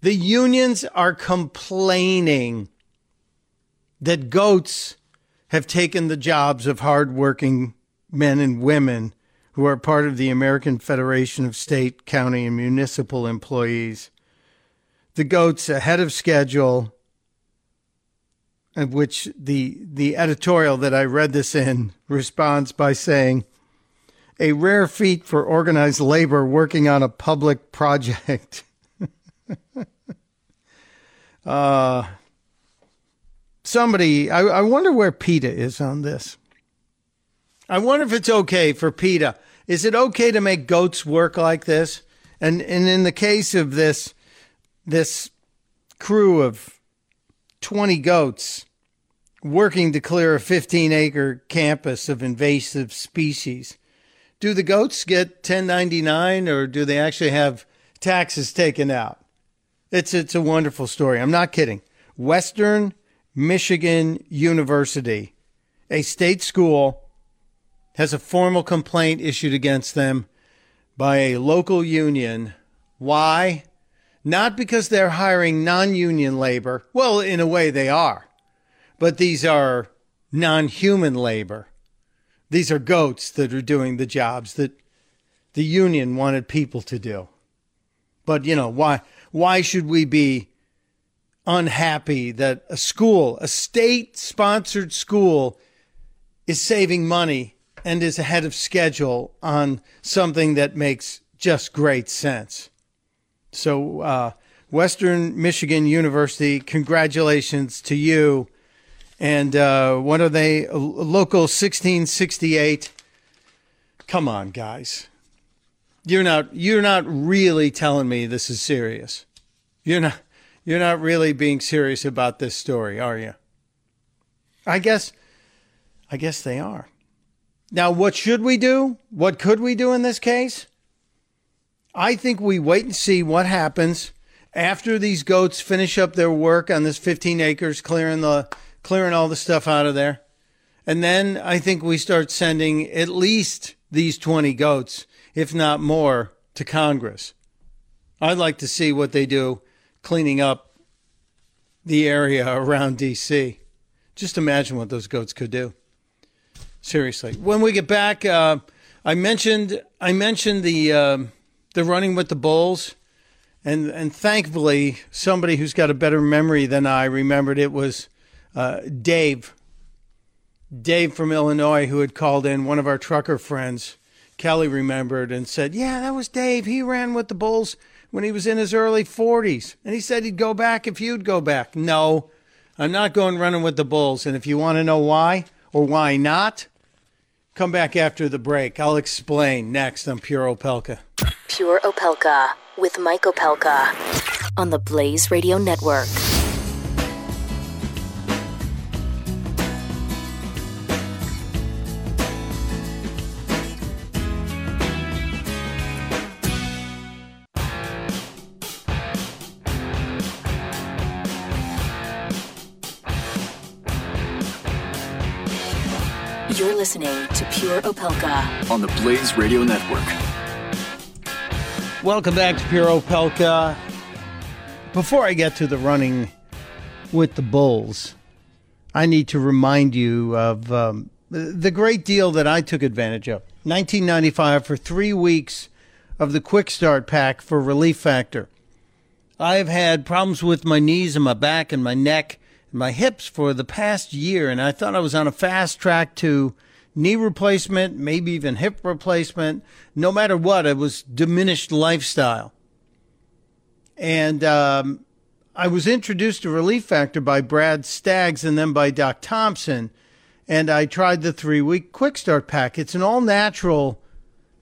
The unions are complaining that goats have taken the jobs of hardworking men and women who are part of the American Federation of State, County, and Municipal Employees. The goats ahead of schedule, of which the the editorial that I read this in responds by saying a rare feat for organized labor working on a public project. *laughs* uh, somebody, I, I wonder where PETA is on this. I wonder if it's okay for PETA. Is it okay to make goats work like this? And and in the case of this this crew of 20 goats working to clear a 15 acre campus of invasive species, Do the goats get 1099 or do they actually have taxes taken out? It's it's a wonderful story. I'm not kidding. Western Michigan University, a state school, has a formal complaint issued against them by a local union. Why? Not because they're hiring non union labor. Well, in a way, they are. But these are non human labor. These are goats that are doing the jobs that the union wanted people to do. But, you know, why, why should we be unhappy that a school, a state sponsored school, is saving money and is ahead of schedule on something that makes just great sense? So, uh, Western Michigan University, congratulations to you. And uh, what are they? Local 1668. Come on, guys. You're not you're not really telling me this is serious. You're not you're not really being serious about this story, are you? I guess I guess they are. Now, what should we do? What could we do in this case? I think we wait and see what happens after these goats finish up their work on this 15 acres, clearing the clearing all the stuff out of there. And then I think we start sending at least these 20 goats if not more, to Congress. I'd like to see what they do cleaning up the area around D.C. Just imagine what those goats could do. Seriously. When we get back, uh, I mentioned I mentioned the uh, the running with the bulls, and and thankfully somebody who's got a better memory than I remembered it was uh, Dave. Dave from Illinois, who had called in, one of our trucker friends, Kelly remembered and said, Yeah, that was Dave. He ran with the Bulls when he was in his early 40s. And he said he'd go back if you'd go back. No, I'm not going running with the Bulls. And if you want to know why or why not, come back after the break. I'll explain next on Pure Opelka. Pure Opelka with Mike Opelka on the Blaze Radio Network. Listening to Pure Opelka on the Blaze Radio Network. Welcome back to Pure Opelka. Before I get to the running with the Bulls, I need to remind you of um, the great deal that I took advantage of. 1995 for three weeks of the Quick Start Pack for Relief Factor. I've had problems with my knees and my back and my neck and my hips for the past year, and I thought I was on a fast track to knee replacement, maybe even hip replacement. No matter what, it was diminished lifestyle. And um, I was introduced to Relief Factor by Brad Staggs and then by Doc Thompson. And I tried the three week quick start pack. It's an all natural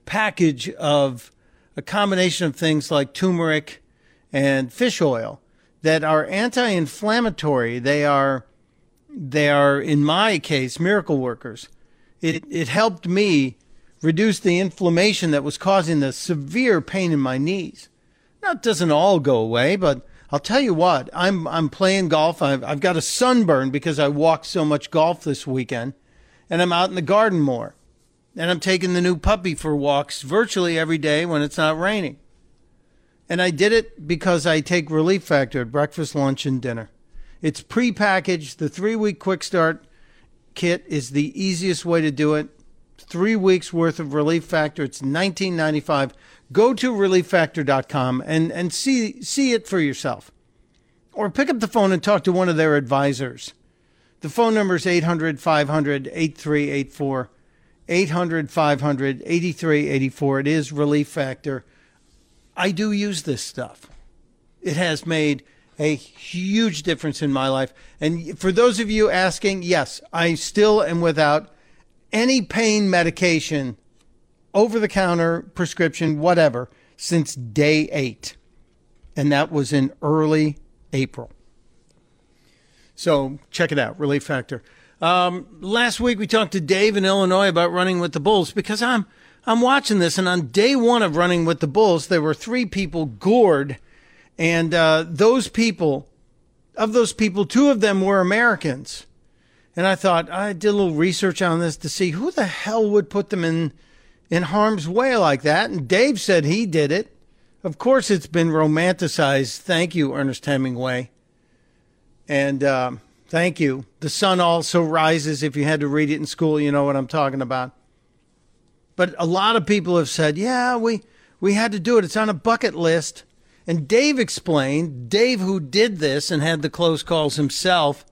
package of a combination of things like turmeric and fish oil that are anti-inflammatory. They are they are in my case miracle workers. It it helped me reduce the inflammation that was causing the severe pain in my knees. Now it doesn't all go away, but I'll tell you what, I'm I'm playing golf. I've I've got a sunburn because I walked so much golf this weekend, and I'm out in the garden more, and I'm taking the new puppy for walks virtually every day when it's not raining. And I did it because I take Relief Factor at breakfast, lunch, and dinner. It's pre-packaged. The three-week quick start kit is the easiest way to do it. Three weeks worth of Relief Factor. It's $19.95. Go to relieffactor.com and, and see, see it for yourself. Or pick up the phone and talk to one of their advisors. The phone number is 800 500 8384. 800 500 8384. It is Relief Factor. I do use this stuff. It has made a huge difference in my life. And for those of you asking, yes, I still am without any pain medication, over the counter, prescription, whatever, since day eight. And that was in early April. So check it out, Relief Factor. Um, last week we talked to Dave in Illinois about running with the Bulls because I'm I'm watching this, and on day one of running with the Bulls, there were three people gored, and uh, those people, of those people, two of them were Americans. And I thought I did a little research on this to see who the hell would put them in in harm's way like that. And Dave said he did it. Of course, it's been romanticized. Thank you, Ernest Hemingway. And um, thank you. The sun also rises. If you had to read it in school, you know what I'm talking about. But a lot of people have said, yeah, we, we had to do it. It's on a bucket list. And Dave explained, Dave, who did this and had the close calls himself,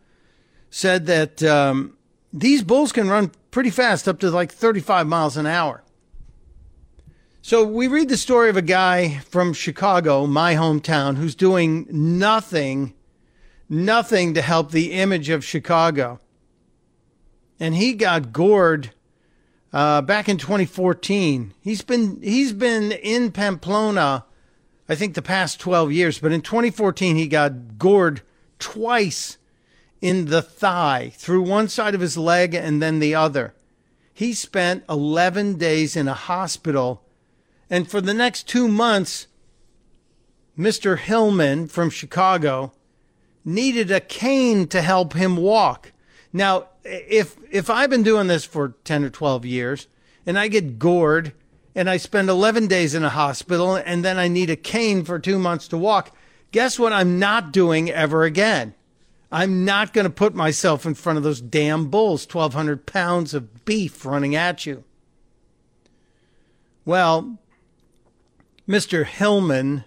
said that um, these bulls can run pretty fast, up to like 35 miles an hour. So we read the story of a guy from Chicago, my hometown, who's doing nothing, nothing to help the image of Chicago. And he got gored uh, back in 2014. He's been he's been in Pamplona, I think the past 12 years, but in 2014 he got gored twice in the thigh through one side of his leg and then the other. He spent 11 days in a hospital. And for the next two months, Mr. Hillman from Chicago needed a cane to help him walk. Now, if if I've been doing this for 10 or 12 years and I get gored and I spend 11 days in a hospital and then I need a cane for 2 months to walk, guess what I'm not doing ever again? I'm not going to put myself in front of those damn bulls, 1,200 pounds of beef running at you. Well, Mr. Hillman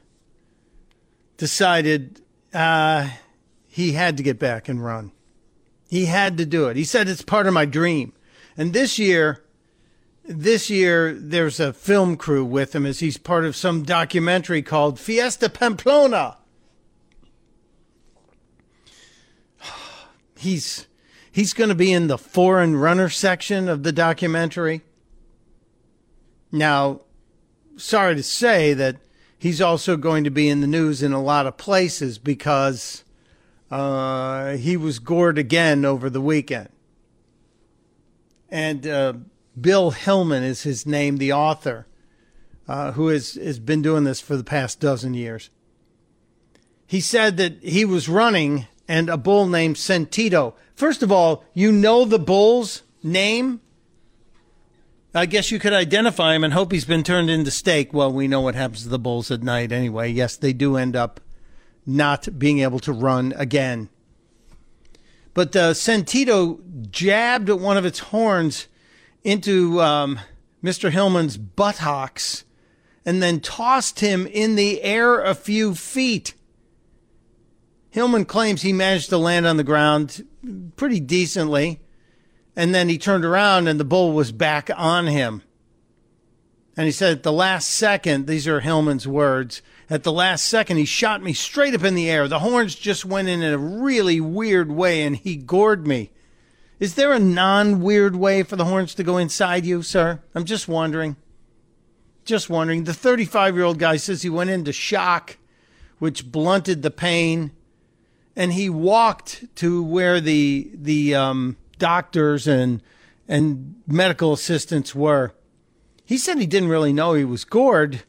decided uh, he had to get back and run. He had to do it. He said it's part of my dream. And this year, this year there's a film crew with him as he's part of some documentary called Fiesta Pamplona. *sighs* he's he's going to be in the foreign runner section of the documentary. Now, sorry to say that he's also going to be in the news in a lot of places because uh, he was gored again over the weekend. And uh, Bill Hillman is his name, the author, uh, who has, has been doing this for the past dozen years. He said that he was running and a bull named Sentito. First of all, you know the bull's name? I guess you could identify him and hope he's been turned into steak. Well, we know what happens to the bulls at night anyway. Yes, they do end up not being able to run again. But uh, Sentito jabbed at one of its horns into um, Mr. Hillman's buttocks and then tossed him in the air a few feet. Hillman claims he managed to land on the ground pretty decently, and then he turned around and the bull was back on him. And he said, at the last second, these are Hillman's words, at the last second, he shot me straight up in the air. The horns just went in in a really weird way and he gored me. Is there a non weird way for the horns to go inside you, sir? I'm just wondering. Just wondering. The 35 year old guy says he went into shock, which blunted the pain and he walked to where the the um, doctors and and medical assistants were. He said he didn't really know he was gored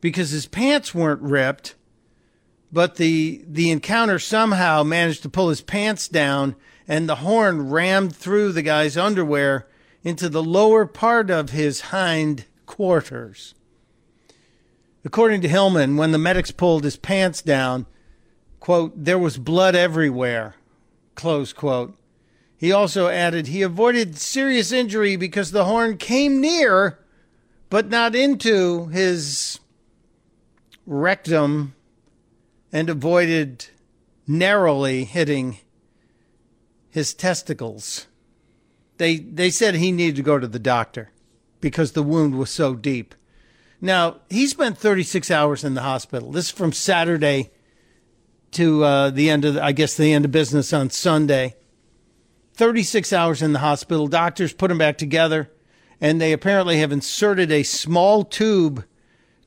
because his pants weren't ripped, but the the encounter somehow managed to pull his pants down and the horn rammed through the guy's underwear into the lower part of his hind quarters. According to Hillman, when the medics pulled his pants down, quote, there was blood everywhere, close quote. He also added he avoided serious injury because the horn came near, but not into his rectum and avoided narrowly hitting his testicles. They, they said he needed to go to the doctor because the wound was so deep. Now, he spent 36 hours in the hospital. This is from Saturday to uh, the end of, I guess, the end of business on Sunday. 36 hours in the hospital. Doctors put him back together, and they apparently have inserted a small tube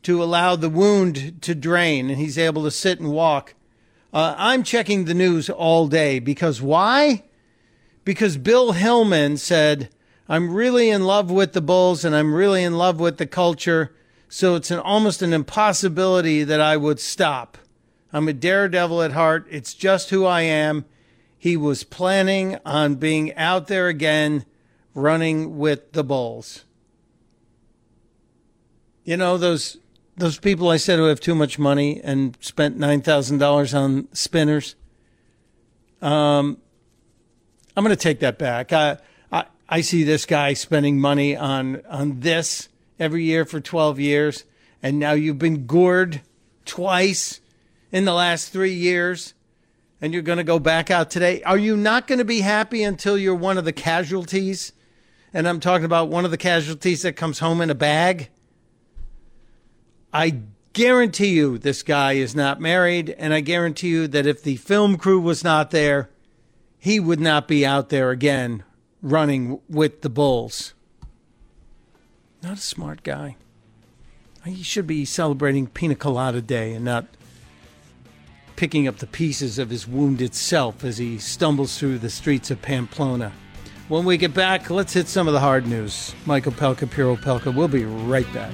to allow the wound to drain, and he's able to sit and walk. Uh, I'm checking the news all day because why? Because Bill Hillman said, I'm really in love with the Bulls and I'm really in love with the culture. So it's an almost an impossibility that I would stop. I'm a daredevil at heart. It's just who I am. He was planning on being out there again running with the Bulls. You know those those people I said who have too much money and spent nine thousand dollars on spinners. Um, I'm going to take that back. I, I I see this guy spending money on on this every year for 12 years, and now you've been gored twice in the last three years, and you're going to go back out today. Are you not going to be happy until you're one of the casualties? And I'm talking about one of the casualties that comes home in a bag. I guarantee you this guy is not married, and I guarantee you that if the film crew was not there, he would not be out there again running with the Bulls. Not a smart guy. He should be celebrating Pina Colada Day and not picking up the pieces of his wounded self as he stumbles through the streets of Pamplona. When we get back, let's hit some of the hard news. Michael Opelka, Pure Opelka. We'll be right back.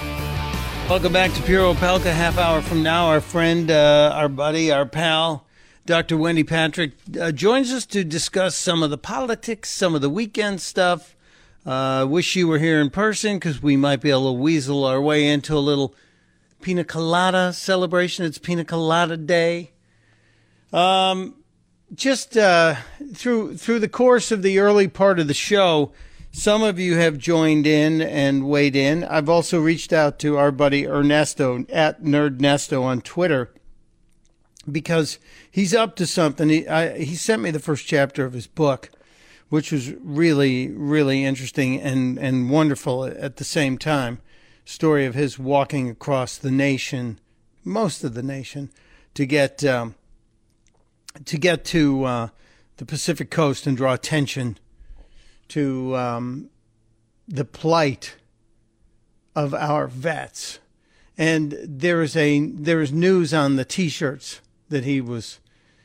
Welcome back to Pure Opelka. Half hour from now, our friend, uh, our buddy, our pal, Dr. Wendy Patrick, uh, joins us to discuss some of the politics, some of the weekend stuff. Uh, wish you were here in person because we might be able to weasel our way into a little pina colada celebration. It's Pina Colada Day. Um, just uh, through through the course of the early part of the show, some of you have joined in and weighed in. I've also reached out to our buddy Ernesto at Nerdnesto on Twitter because he's up to something. He I, he sent me the first chapter of his book, which was really really interesting and and wonderful at the same time. Story of his walking across the nation, most of the nation, to get. Um, to get to uh, the Pacific coast and draw attention to um, the plight of our vets. And there is a there is news on the T-shirts that he was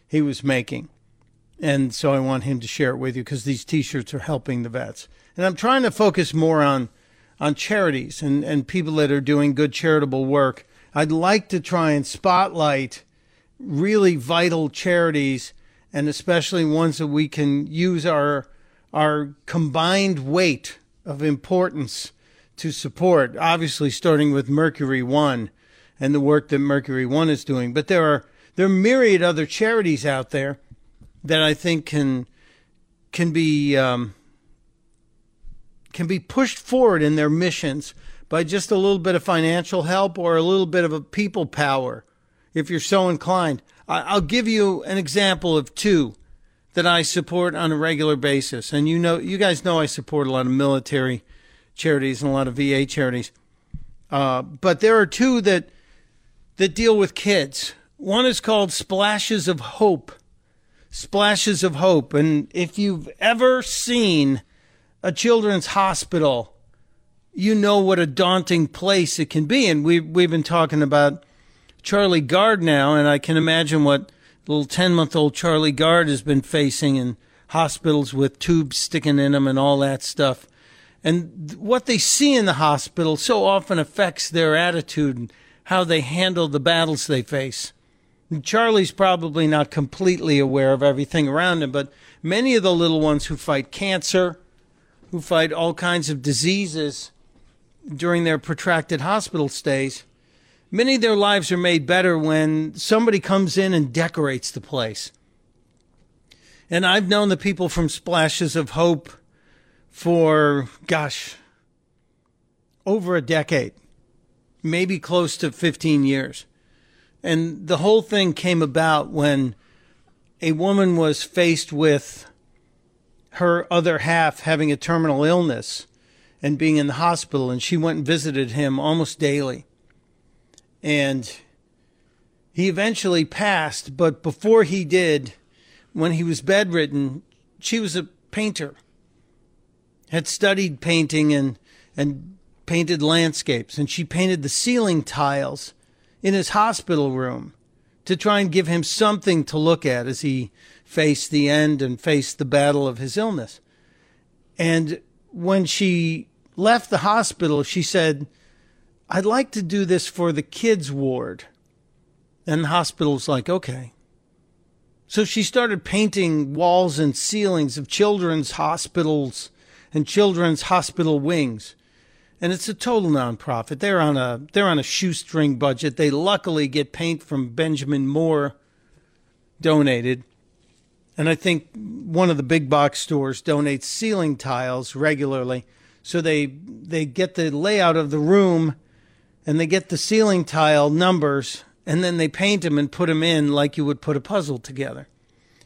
he was making, and so I want him to share it with you because these T-shirts are helping the vets. And I'm trying to focus more on on charities and, and people that are doing good charitable work. I'd like to try and spotlight really vital charities and especially ones that we can use our our combined weight of importance to support obviously starting with Mercury 1 and the work that Mercury 1 is doing but there are there are myriad other charities out there that I think can can be um, can be pushed forward in their missions by just a little bit of financial help or a little bit of a people power if you're so inclined. I'll give you an example of two that I support on a regular basis. And you know, you guys know I support a lot of military charities and a lot of VA charities. Uh, but there are two that that deal with kids. One is called Splashes of Hope. Splashes of Hope. And if you've ever seen a children's hospital, you know what a daunting place it can be. And we we've been talking about Charlie Gard now, and I can imagine what little 10 month old Charlie Gard has been facing in hospitals with tubes sticking in them and all that stuff. And what they see in the hospital so often affects their attitude and how they handle the battles they face. And Charlie's probably not completely aware of everything around him, but many of the little ones who fight cancer, who fight all kinds of diseases during their protracted hospital stays, Many of their lives are made better when somebody comes in and decorates the place. And I've known the people from Splashes of Hope for, gosh, over a decade. maybe close to 15 years. And the whole thing came about when a woman was faced with her other half having a terminal illness and being in the hospital, and she went and visited him almost daily. And he eventually passed, but before he did, when he was bedridden, she was a painter, had studied painting and, and painted landscapes, and she painted the ceiling tiles in his hospital room to try and give him something to look at as he faced the end and faced the battle of his illness. And when she left the hospital, she said, I'd like to do this for the kids' ward. And the hospital's like, okay. So she started painting walls and ceilings of children's hospitals and children's hospital wings. And it's a total nonprofit. They're on a they're on a shoestring budget. They luckily get paint from Benjamin Moore donated. And I think one of the big box stores donates ceiling tiles regularly. So they they get the layout of the room and they get the ceiling tile numbers and then they paint them and put them in like you would put a puzzle together.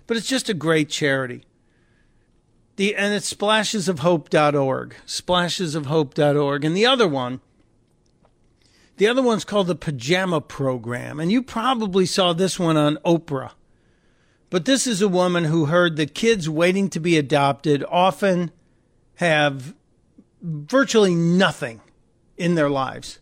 But it's just a great charity. The and it's splashesofhope.org, splashesofhope.org, and the other one the other one's called the Pajama Program, and you probably saw this one on Oprah. But this is a woman who heard that kids waiting to be adopted often have virtually nothing in their lives,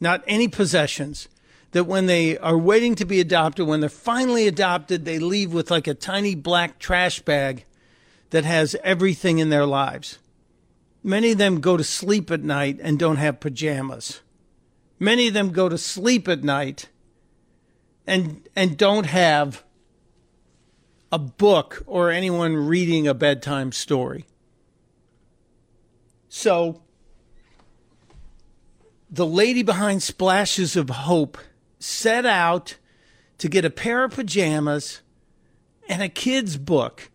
not any possessions. That when they are waiting to be adopted, when they're finally adopted, they leave with like a tiny black trash bag that has everything in their lives. Many of them go to sleep at night and don't have pajamas. Many of them go to sleep at night and and don't have a book or anyone reading a bedtime story. So the lady behind Splashes of Hope set out to get a pair of pajamas and a kid's book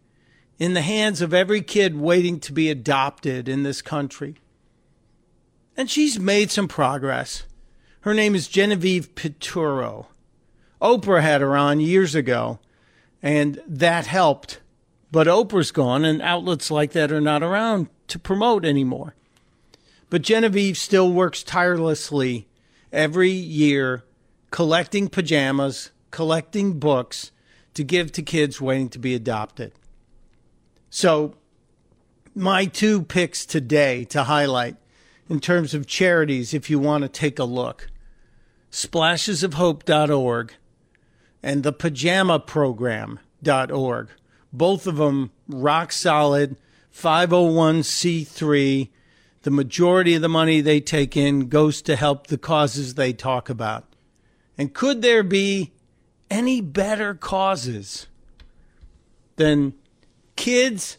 in the hands of every kid waiting to be adopted in this country. And she's made some progress. Her name is Genevieve Piturro. Oprah had her on years ago, and that helped. But Oprah's gone, and outlets like that are not around to promote anymore. But Genevieve still works tirelessly every year collecting pajamas, collecting books to give to kids waiting to be adopted. So, my two picks today to highlight in terms of charities, if you want to take a look splashesofhope.org and the pajamaprogram.org. Both of them rock solid, 501c3. The majority of the money they take in goes to help the causes they talk about. And could there be any better causes than kids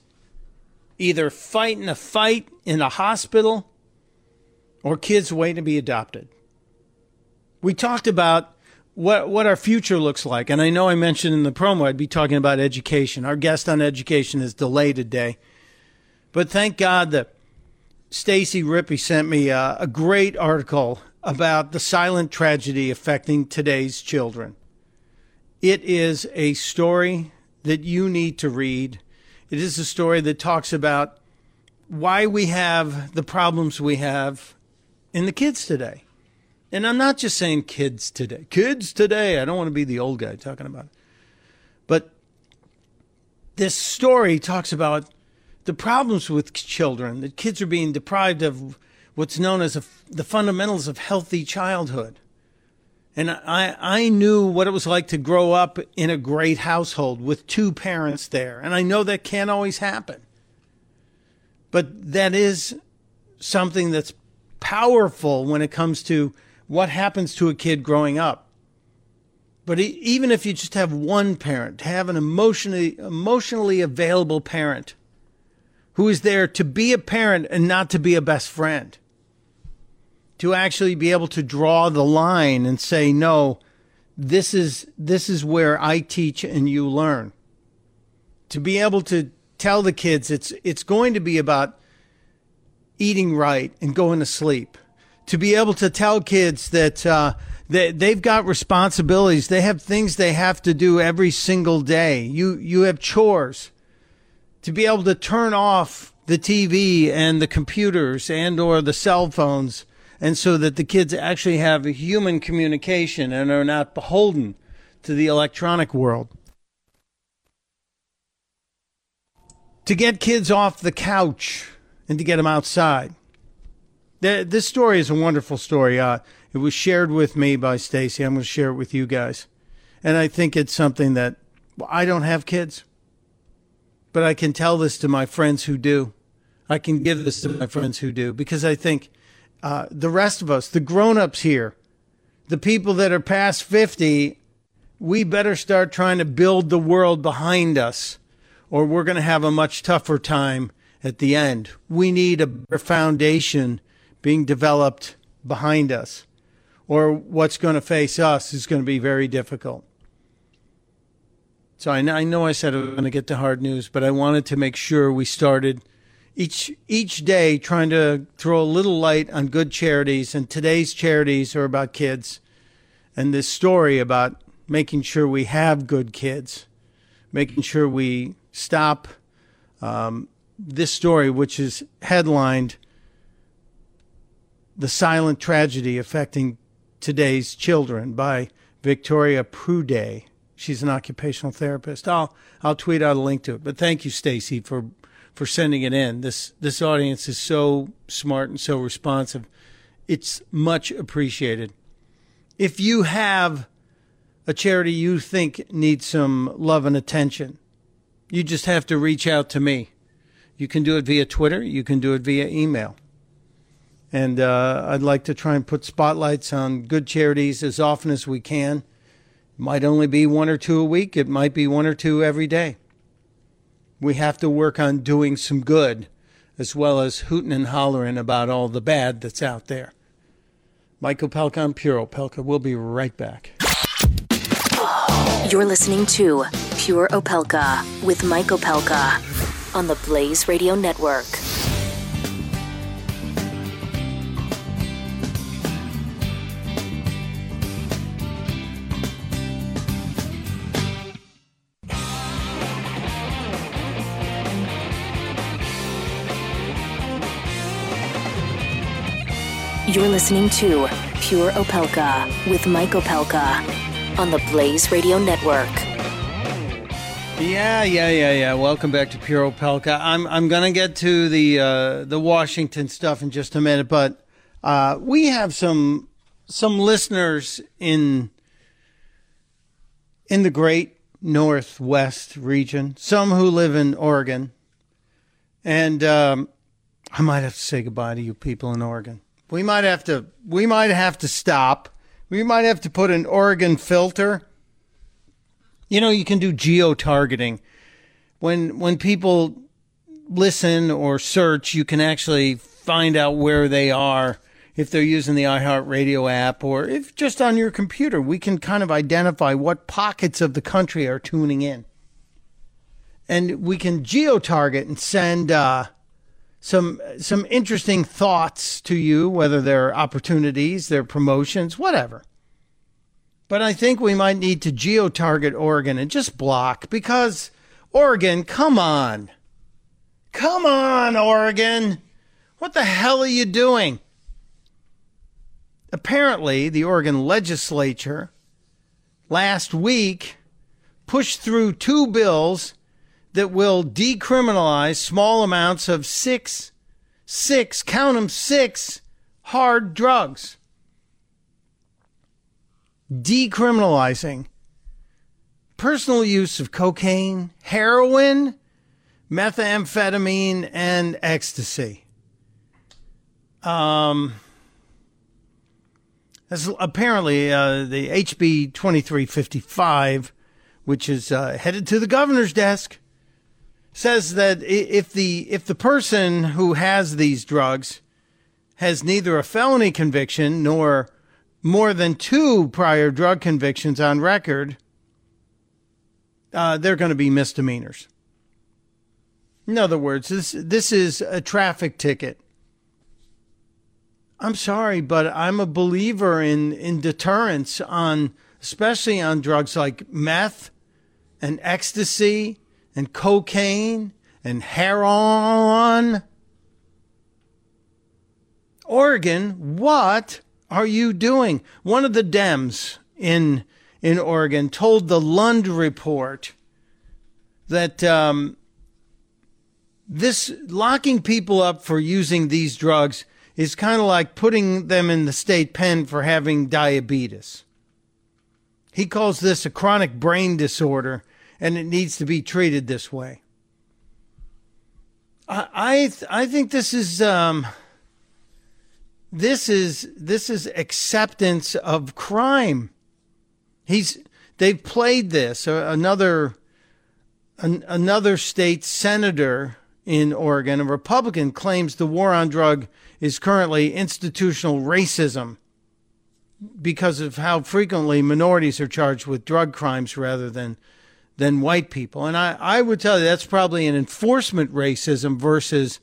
either fighting a fight in a hospital or kids waiting to be adopted. We talked about what what our future looks like, and I know I mentioned in the promo I'd be talking about education. Our guest on education is delayed today, but thank God that Stacy Rippey sent me a, a great article about the silent tragedy affecting today's children. It is a story that you need to read. It is a story that talks about why we have the problems we have in the kids today. And I'm not just saying kids today. Kids today. I don't want to be the old guy talking about it. But this story talks about the problems with children, that kids are being deprived of what's known as a, the fundamentals of healthy childhood. And I, I knew what it was like to grow up in a great household with two parents there. And I know that can't always happen. But that is something that's powerful when it comes to what happens to a kid growing up. But even if you just have one parent, have an emotionally, emotionally available parent who is there to be a parent and not to be a best friend to actually be able to draw the line and say, no, this is, this is where I teach and you learn. To be able to tell the kids it's, it's going to be about eating right and going to sleep. to be able to tell kids that uh, they, they've got responsibilities. They have things they have to do every single day. You you have chores. To be able to turn off the TV and the computers and or the cell phones and so that the kids actually have human communication and are not beholden to the electronic world. To get kids off the couch and to get them outside. This story is a wonderful story. Uh, it was shared with me by Stacy. I'm going to share it with you guys. And I think it's something that well, I don't have kids, but I can tell this to my friends who do. I can give this to my friends who do because I think uh, the rest of us, the grown ups here, the people that are past 50, we better start trying to build the world behind us or we're going to have a much tougher time at the end. We need a foundation being developed behind us, or what's going to face us is going to be very difficult. So I, I know I said I was going to get to hard news, but I wanted to make sure we started each each day trying to throw a little light on good charities. And today's charities are about kids, and this story about making sure we have good kids, making sure we stop um, this story, which is headlined the Silent Tragedy Affecting Today's Children by Victoria Prooday. She's an occupational therapist. I'll I'll tweet out a link to it. But thank you, Stacy, for for sending it in. This this audience is so smart and so responsive. It's much appreciated. If you have a charity you think needs some love and attention, you just have to reach out to me. You can do it via Twitter. You can do it via email. And uh, I'd like to try and put spotlights on good charities as often as we can. Might only be one or two a week, it might be one or two every day. We have to work on doing some good as well as hooting and hollering about all the bad that's out there. Mike Opelka on Pure Opelka. We'll be right back. You're listening to Pure Opelka with Mike Opelka on the Blaze Radio Network. You're listening to Pure Opelka with Mike Opelka on the Blaze Radio Network. Yeah, yeah, yeah, yeah. Welcome back to Pure Opelka. I'm I'm gonna get to the uh, the Washington stuff in just a minute, but uh, we have some some listeners in in the Great Northwest region. Some who live in Oregon, and um, I might have to say goodbye to you people in Oregon. We might have to we might have to stop. We might have to put an Oregon filter. You know, you can do geo targeting. When when people listen or search, you can actually find out where they are if they're using the iHeartRadio app or if just on your computer, we can kind of identify what pockets of the country are tuning in. And we can geo target and send uh, some some interesting thoughts to you, whether they're opportunities, they're promotions, whatever. But I think we might need to geo target Oregon and just block because Oregon, come on. Come on, Oregon. What the hell are you doing? Apparently, the Oregon legislature last week pushed through two bills that will decriminalize small amounts of six, six, count them, six hard drugs. Decriminalizing personal use of cocaine, heroin, methamphetamine, and ecstasy. Um, that's apparently uh, the HB 2355, which is uh, headed to the governor's desk says that if the if the person who has these drugs has neither a felony conviction nor more than two prior drug convictions on record, uh, they're going to be misdemeanors. In other words, this this is a traffic ticket. I'm sorry, but I'm a believer in, in deterrence on, especially on drugs like meth and ecstasy and cocaine and heroin. Oregon, what are you doing? One of the Dems in in Oregon told the Lund Report that um, this locking people up for using these drugs is kind of like putting them in the state pen for having diabetes. He calls this a chronic brain disorder, and it needs to be treated this way. I I, th- I think this is um, this is this is acceptance of crime. He's they've played this. Uh, another an, another state senator in Oregon, a Republican, claims the war on drug is currently institutional racism because of how frequently minorities are charged with drug crimes rather than than white people. And I, I would tell you that's probably an enforcement racism versus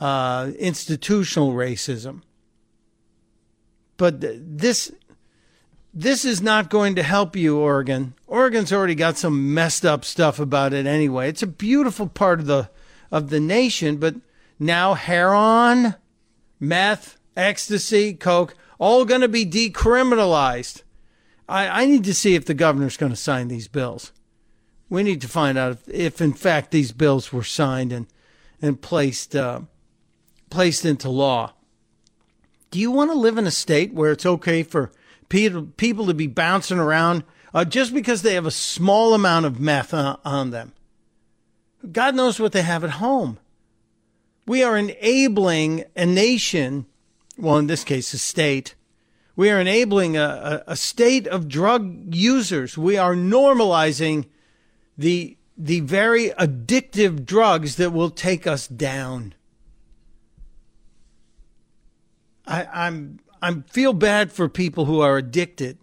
uh, institutional racism. But this this is not going to help you, Oregon. Oregon's already got some messed up stuff about it anyway. It's a beautiful part of the of the nation, but now heroin, meth, ecstasy, coke, all going to be decriminalized. I, I need to see if the governor's going to sign these bills. We need to find out if, if in fact, these bills were signed and and placed uh, placed into law. Do you want to live in a state where it's okay for people people to be bouncing around uh, just because they have a small amount of meth uh, on them? God knows what they have at home. We are enabling a nation, well, in this case, a state. We are enabling a, a, a state of drug users. We are normalizing the, the very addictive drugs that will take us down. I, I'm I'm feel bad for people who are addicted,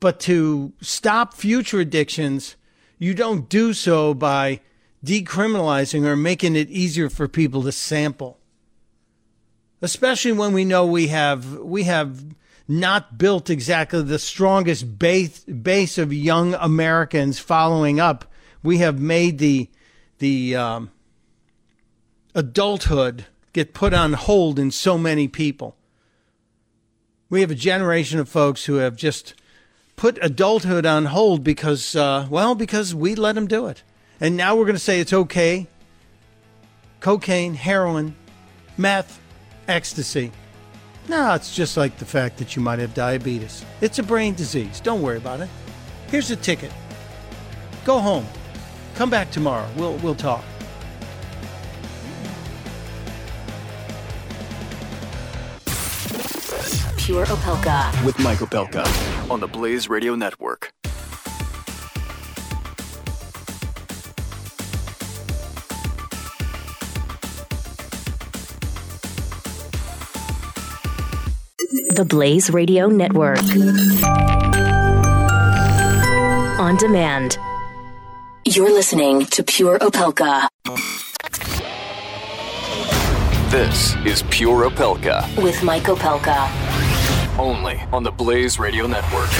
but to stop future addictions, you don't do so by decriminalizing or making it easier for people to sample. Especially when we know we have we have not built exactly the strongest base base of young Americans following up. We have made the the um, adulthood get put on hold in so many people. We have a generation of folks who have just put adulthood on hold because, uh, well, because we let them do it. And now we're going to say it's okay. Cocaine, heroin, meth, ecstasy. No, it's just like the fact that you might have diabetes. It's a brain disease. Don't worry about it. Here's a ticket. Go home. Come back tomorrow. We'll, we'll talk. Pure Opelka. With Mike Opelka on the Blaze Radio Network. The Blaze Radio Network. On demand. You're listening to Pure Opelka This is Pure Opelka, with Mike Opelka. only on the Blaze Radio Network.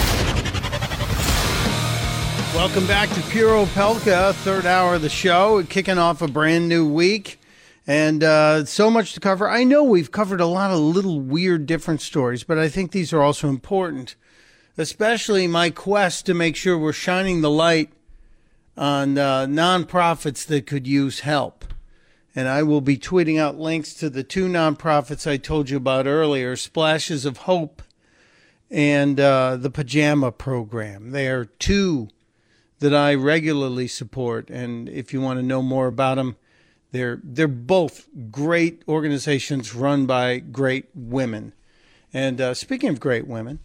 Welcome back to Pure Opelka, third hour of the show, kicking off a brand new week. And uh, so much to cover. I know we've covered a lot of little weird different stories, but I think these are also important, especially my quest to make sure we're shining the light on uh, nonprofits that could use help. And I will be tweeting out links to the two nonprofits I told you about earlier Splashes of Hope and uh, the Pajama Program. They are two that I regularly support. And if you want to know more about them, they're they're both great organizations run by great women. And uh, speaking of great women,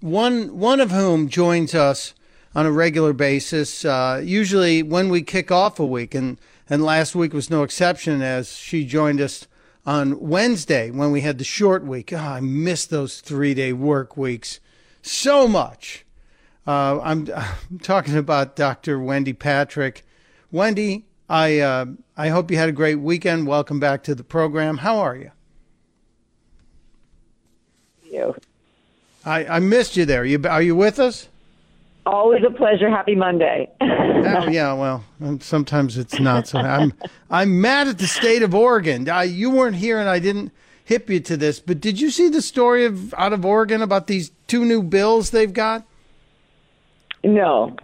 one one of whom joins us on a regular basis, uh, usually when we kick off a week, and and last week was no exception as she joined us on Wednesday when we had the short week. Oh, I miss those three day work weeks so much. Uh, I'm, *laughs* I'm talking about Dr. Wendy Patrick. Wendy, I uh, I hope you had a great weekend. Welcome back to the program. How are you? You. I, I missed you there. You are you with us? Always a pleasure. Happy Monday. oh, *laughs* yeah, well, um, sometimes it's not so. I'm I'm mad at the state of Oregon. I, you weren't here, and I didn't hip you to this. But did you see the story of out of Oregon about these two new bills they've got? No.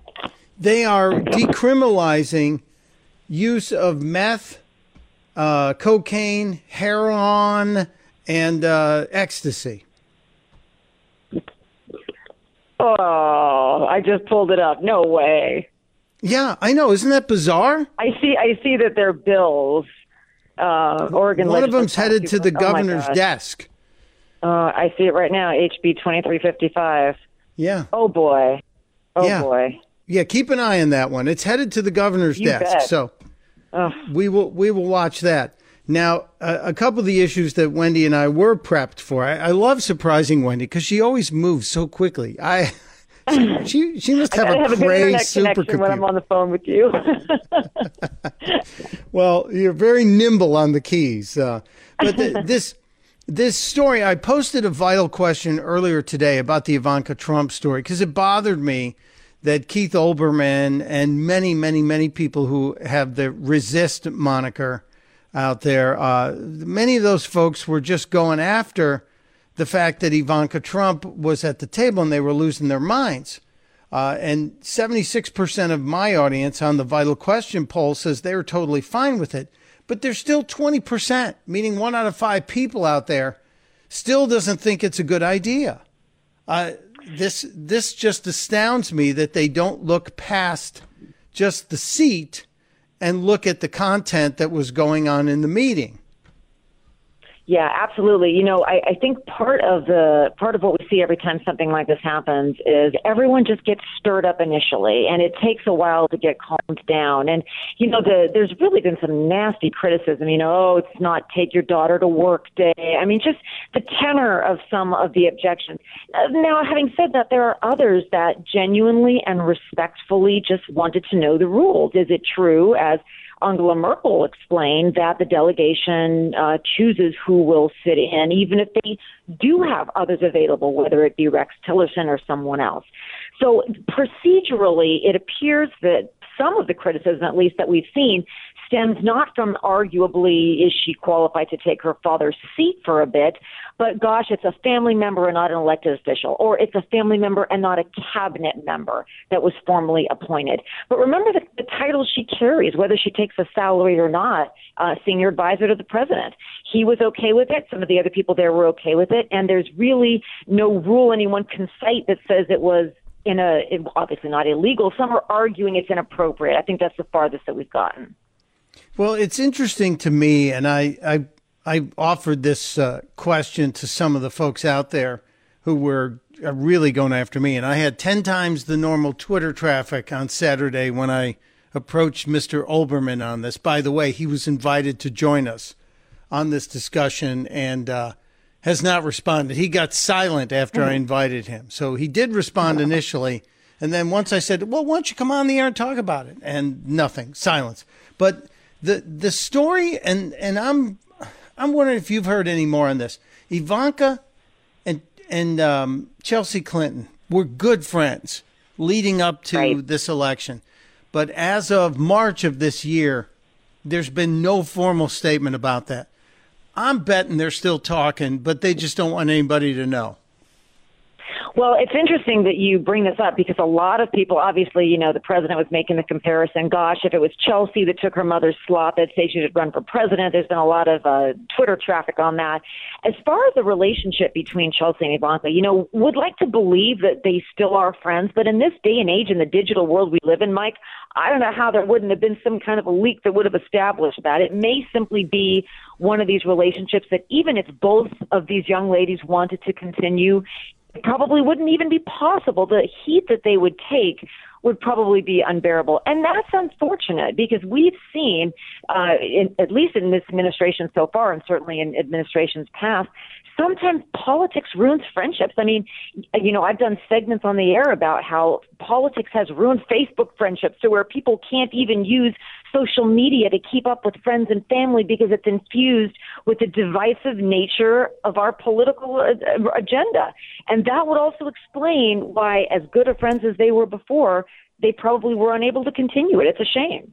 They are decriminalizing use of meth, uh, cocaine, heroin, and uh, ecstasy. Oh, I just pulled it up. No way. Yeah, I know. Isn't that bizarre? I see. I see that they're bills. Uh, Oregon. One of them's headed to the oh governor's desk. Uh, I see it right now. HB twenty three fifty five. Yeah. Oh boy. Oh yeah. boy. Yeah, keep an eye on that one. It's headed to the governor's you desk, bet. so we will we will watch that. Now, uh, a couple of the issues that Wendy and I were prepped for. I, I love surprising Wendy because she always moves so quickly. I *laughs* she she must have a have a good crazy internet connection when I'm on the phone with you. *laughs* Well, you're very nimble on the keys. Uh, but the, *laughs* this this story, I posted a vital question earlier today about the Ivanka Trump story because it bothered me that Keith Olbermann and many, many, many people who have the resist moniker out there, uh, many of those folks were just going after the fact that Ivanka Trump was at the table and they were losing their minds. Uh, and 76% of my audience on the Vital Question poll says they were totally fine with it. But there's still 20%, meaning one out of five people out there still doesn't think it's a good idea. Uh, this, this just astounds me that they don't look past just the seat and look at the content that was going on in the meeting. Yeah, absolutely. You know, I, I think part of the part of what we see every time something like this happens is everyone just gets stirred up initially, and it takes a while to get calmed down. And you know, the there's really been some nasty criticism. You know, oh, it's not take your daughter to work day. I mean, just the tenor of some of the objections. Uh, now, having said that, there are others that genuinely and respectfully just wanted to know the rules. Is it true as Angela Merkel explained that the delegation uh, chooses who will sit in, even if they do have others available, whether it be Rex Tillerson or someone else. So procedurally, it appears that some of the criticism, at least that we've seen, stems not from arguably is she qualified to take her father's seat for a bit, but gosh, it's a family member and not an elected official, or it's a family member and not a cabinet member that was formally appointed. But remember the, the title she carries, whether she takes a salary or not, uh, senior advisor to the president. He was okay with it. Some of the other people there were okay with it, and there's really no rule anyone can cite that says it was in a obviously not illegal. Some are arguing it's inappropriate. I think that's the farthest that we've gotten. Well, it's interesting to me, and I I, I offered this uh, question to some of the folks out there who were uh, really going after me, and I had ten times the normal Twitter traffic on Saturday when I approached Mr. Olbermann on this. By the way, he was invited to join us on this discussion and uh, has not responded. He got silent after I invited him, so he did respond initially. And then once I said, "Well, why don't you come on the air and talk about it?" and nothing, silence. But the the story, and and I'm I'm wondering if you've heard any more on this. Ivanka and and um, Chelsea Clinton were good friends leading up to Right. this election, but as of March of this year, there's been no formal statement about that. I'm betting they're still talking, but they just don't want anybody to know. Well, it's interesting that you bring this up because a lot of people, obviously, you know, the president was making the comparison. Gosh, if it was Chelsea that took her mother's slot, they'd say she should run for president. There's been a lot of uh, Twitter traffic on that. As far as the relationship between Chelsea and Ivanka, you know, would like to believe that they still are friends, but in this day and age, in the digital world we live in, Mike, I don't know how there wouldn't have been some kind of a leak that would have established that. It may simply be one of these relationships that even if both of these young ladies wanted to continue, it probably wouldn't even be possible. The heat that they would take would probably be unbearable. And that's unfortunate because we've seen, uh, in, at least in this administration so far, and certainly in administrations past, sometimes politics ruins friendships. I mean, you know, I've done segments on the air about how politics has ruined Facebook friendships to where people can't even use social media to keep up with friends and family because it's infused with the divisive nature of our political uh, agenda. And that would also explain why, as good of friends as they were before, they probably were unable to continue it. It's a shame.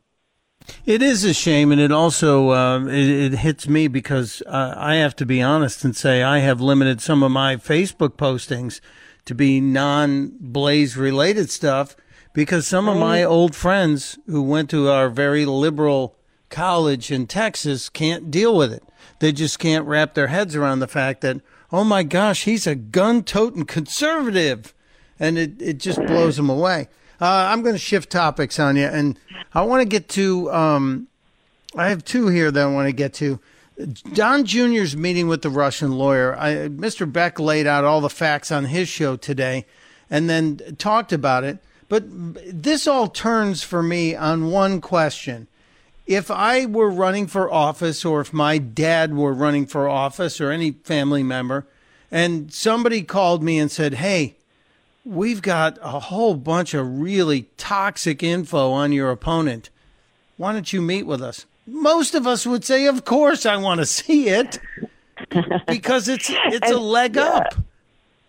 It is a shame, and it also um, it, it, hits me because uh, I have to be honest and say I have limited some of my Facebook postings to be non-Blaze related stuff because some of my old friends who went to our very liberal college in Texas can't deal with it. They just can't wrap their heads around the fact that oh my gosh, he's a gun-toting conservative, and it it just blows them away. Uh, I'm going to shift topics on you, and I want to get to. Um, I have two here that I want to get to. Don Jr.'s meeting with the Russian lawyer. I, Mr. Beck laid out all the facts on his show today, and then talked about it. But this all turns for me on one question. If I were running for office, or if my dad were running for office, or any family member, and somebody called me and said, Hey, we've got a whole bunch of really toxic info on your opponent. Why don't you meet with us? Most of us would say, "Of course, I want to see it," *laughs* because it's it's a leg yeah. up.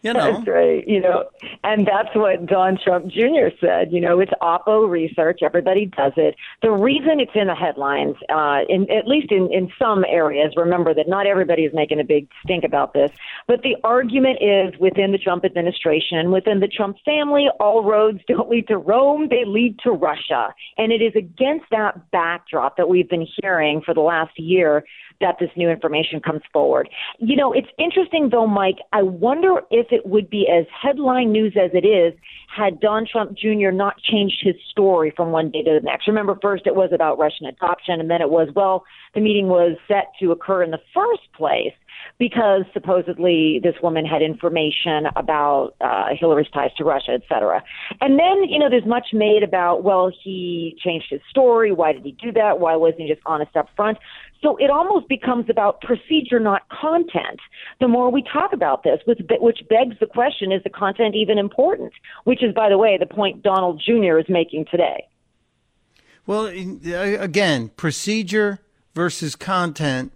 You know. That's right. You know, and that's what Don Trump Jr. said. You know, it's Oppo research. Everybody does it. The reason it's in the headlines, uh, in, at least in, in some areas, remember that not everybody is making a big stink about this, but the argument is within the Trump administration, within the Trump family, all roads don't lead to Rome, they lead to Russia. And it is against that backdrop that we've been hearing for the last year that this new information comes forward. You know, it's interesting though, Mike. I wonder if it would be as headline news as it is had Don Trump Jr. not changed his story from one day to the next. Remember, first it was about Russian adoption, and then it was, well, the meeting was set to occur in the first place because supposedly this woman had information about uh, Hillary's ties to Russia, et cetera. And then, you know, there's much made about, well, he changed his story. Why did he do that? Why wasn't he just honest up front? So it almost becomes about procedure, not content. The more we talk about this, which, begs the question, is the content even important? Which is, by the way, the point Donald Jr. is making today. Well, uh, again, procedure versus content.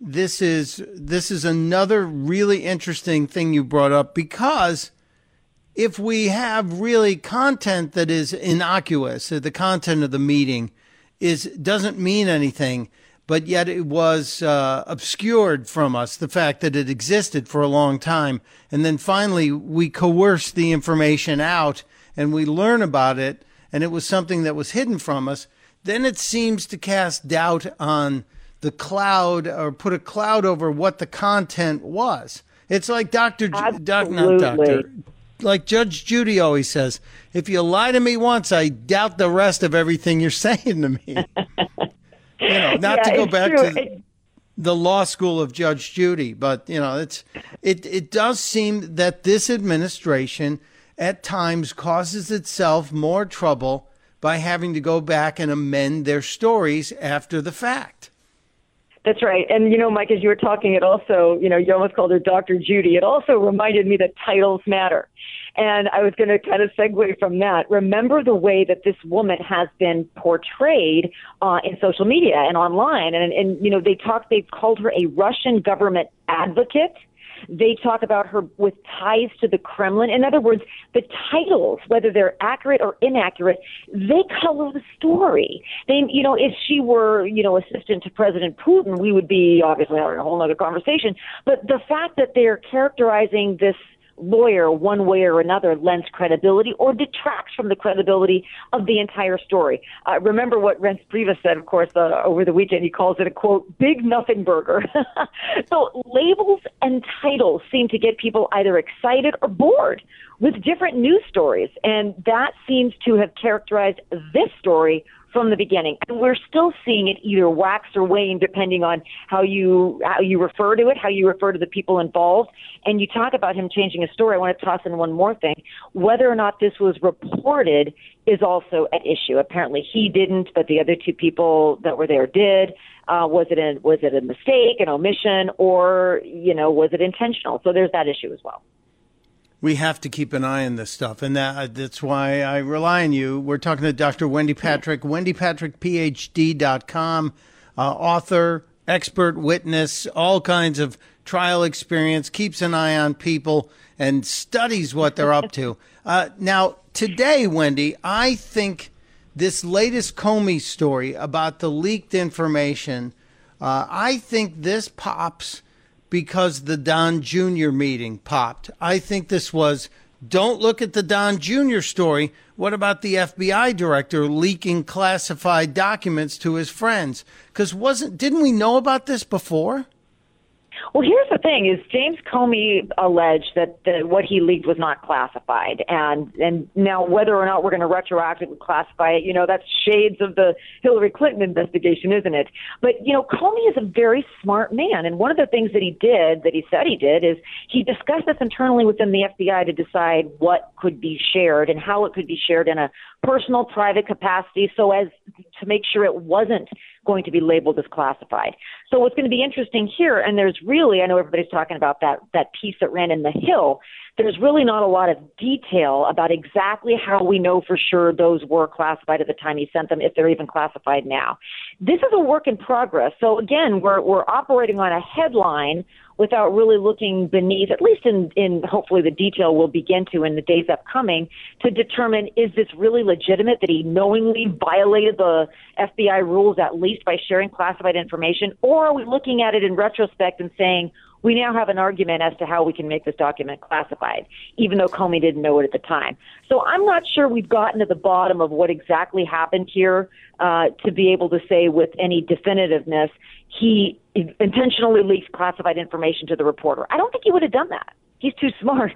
This is this is another really interesting thing you brought up because if we have really content that is innocuous, the content of the meeting is doesn't mean anything but yet it was uh, obscured from us the fact that it existed for a long time. And then finally, we coerced the information out and we learn about it, and it was something that was hidden from us. Then it seems to cast doubt on the cloud or put a cloud over what the content was. It's like Dr. Doc, not doctor, like Judge Judy always says, if you lie to me once, I doubt the rest of everything you're *laughs* saying to me. *laughs* you know, not yeah, to go back true. to it, the law school of Judge Judy, but you know, it's it it does seem that this administration at times causes itself more trouble by having to go back and amend their stories after the fact. That's right. And, you know, Mike, as you were talking, it also, you know, you almost called her Dr. Judy. It also reminded me that titles matter. And I was going to kind of segue from that. Remember the way that this woman has been portrayed uh, in social media and online. And, and, you know, they talked, they've called her a Russian government advocate. They talk about her with ties to the Kremlin. In other words, the titles, whether they're accurate or inaccurate, they color the story. They, you know, if she were, you know, assistant to President Putin, we would be obviously having a whole other conversation. But the fact that they're characterizing this lawyer one way or another lends credibility or detracts from the credibility of the entire story. Uh, remember what Reince Priebus said, of course, uh, over the weekend. He calls it a quote, big nothing burger. *laughs* so labels and titles seem to get people either excited or bored with different news stories. And that seems to have characterized this story from the beginning. And we're still seeing it either wax or wane depending on how you how you refer to it, how you refer to the people involved. And you talk about him changing his story. I want to toss in one more thing. Whether or not this was reported is also at issue. Apparently he didn't, but the other two people that were there did. Uh, was it a was it a mistake, an omission, or you know was it intentional? So there's that issue as well. We have to keep an eye on this stuff, and that that's why I rely on you. We're talking to Dr. Wendy Patrick, wendypatrickphd.com, uh, author, expert witness, all kinds of trial experience, keeps an eye on people, and studies what they're up to. *laughs* Uh, now, today, Wendy, I think this latest Comey story about the leaked information, uh, I think this pops because the Don Jr. meeting popped. I think this was don't look at the Don Jr. story. What about the FBI director leaking classified documents to his friends? Because wasn't didn't we know about this before? Well, here's the thing: is James Comey alleged that the, what he leaked was not classified, and and now whether or not we're going to retroactively classify it, you know, that's shades of the Hillary Clinton investigation, isn't it? But you know, Comey is a very smart man, and one of the things that he did, that he said he did, is he discussed this internally within the FBI to decide what could be shared and how it could be shared in a personal, private capacity, so as to make sure it wasn't going to be labeled as classified. So what's going to be interesting here, and there's really, I know everybody's talking about that that piece that ran in the Hill. There's really not a lot of detail about exactly how we know for sure those were classified at the time he sent them, if they're even classified now. This is a work in progress. So again, we're we're operating on a headline without really looking beneath, at least in, in hopefully the detail we'll begin to in the days upcoming, to determine is this really legitimate that he knowingly violated the FBI rules at least by sharing classified information, or are we looking at it in retrospect and saying, we now have an argument as to how we can make this document classified, even though Comey didn't know it at the time. So I'm not sure we've gotten to the bottom of what exactly happened here uh, to be able to say with any definitiveness he intentionally leaked classified information to the reporter. I don't think he would have done that. He's too smart.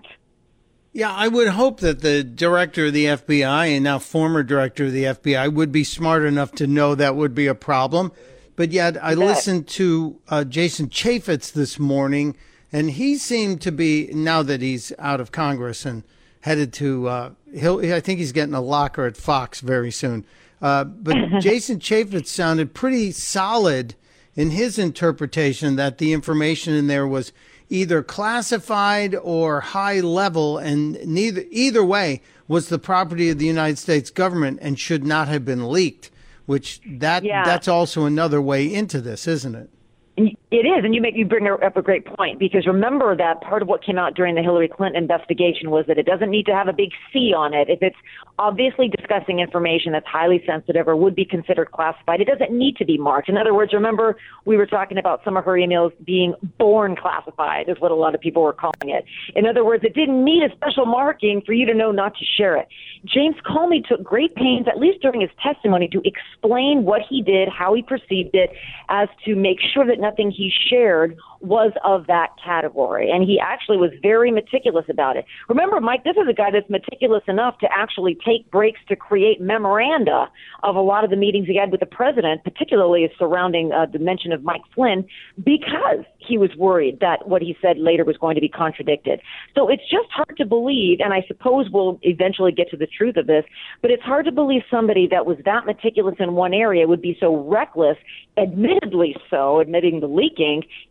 Yeah, I would hope that the director of the FBI and now former director of the FBI would be smart enough to know that would be a problem. But yet, I listened to uh, Jason Chaffetz this morning, and he seemed to be now that he's out of Congress and headed to. Uh, he'll, I think he's getting a locker at Fox very soon. Uh, but *laughs* Jason Chaffetz sounded pretty solid in his interpretation that the information in there was either classified or high level, and neither either way was the property of the United States government and should not have been leaked. Which that Yeah. that's also another way into this, isn't it? It is, and you make you bring up a great point because remember that part of what came out during the Hillary Clinton investigation was that it doesn't need to have a big C on it. If it's obviously discussing information that's highly sensitive or would be considered classified, it doesn't need to be marked. In other words, remember we were talking about some of her emails being born classified, is what a lot of people were calling it. In other words, it didn't need a special marking for you to know not to share it. James Comey took great pains, at least during his testimony, to explain what he did, how he perceived it, as to make sure that nothing he shared was of that category. And he actually was very meticulous about it. Remember, Mike, this is a guy that's meticulous enough to actually take breaks to create memoranda of a lot of the meetings he had with the president, particularly surrounding uh, the mention of Mike Flynn, because he was worried that what he said later was going to be contradicted. So it's just hard to believe, and I suppose we'll eventually get to the truth of this, but it's hard to believe somebody that was that meticulous in one area would be so reckless, admittedly so, admitting the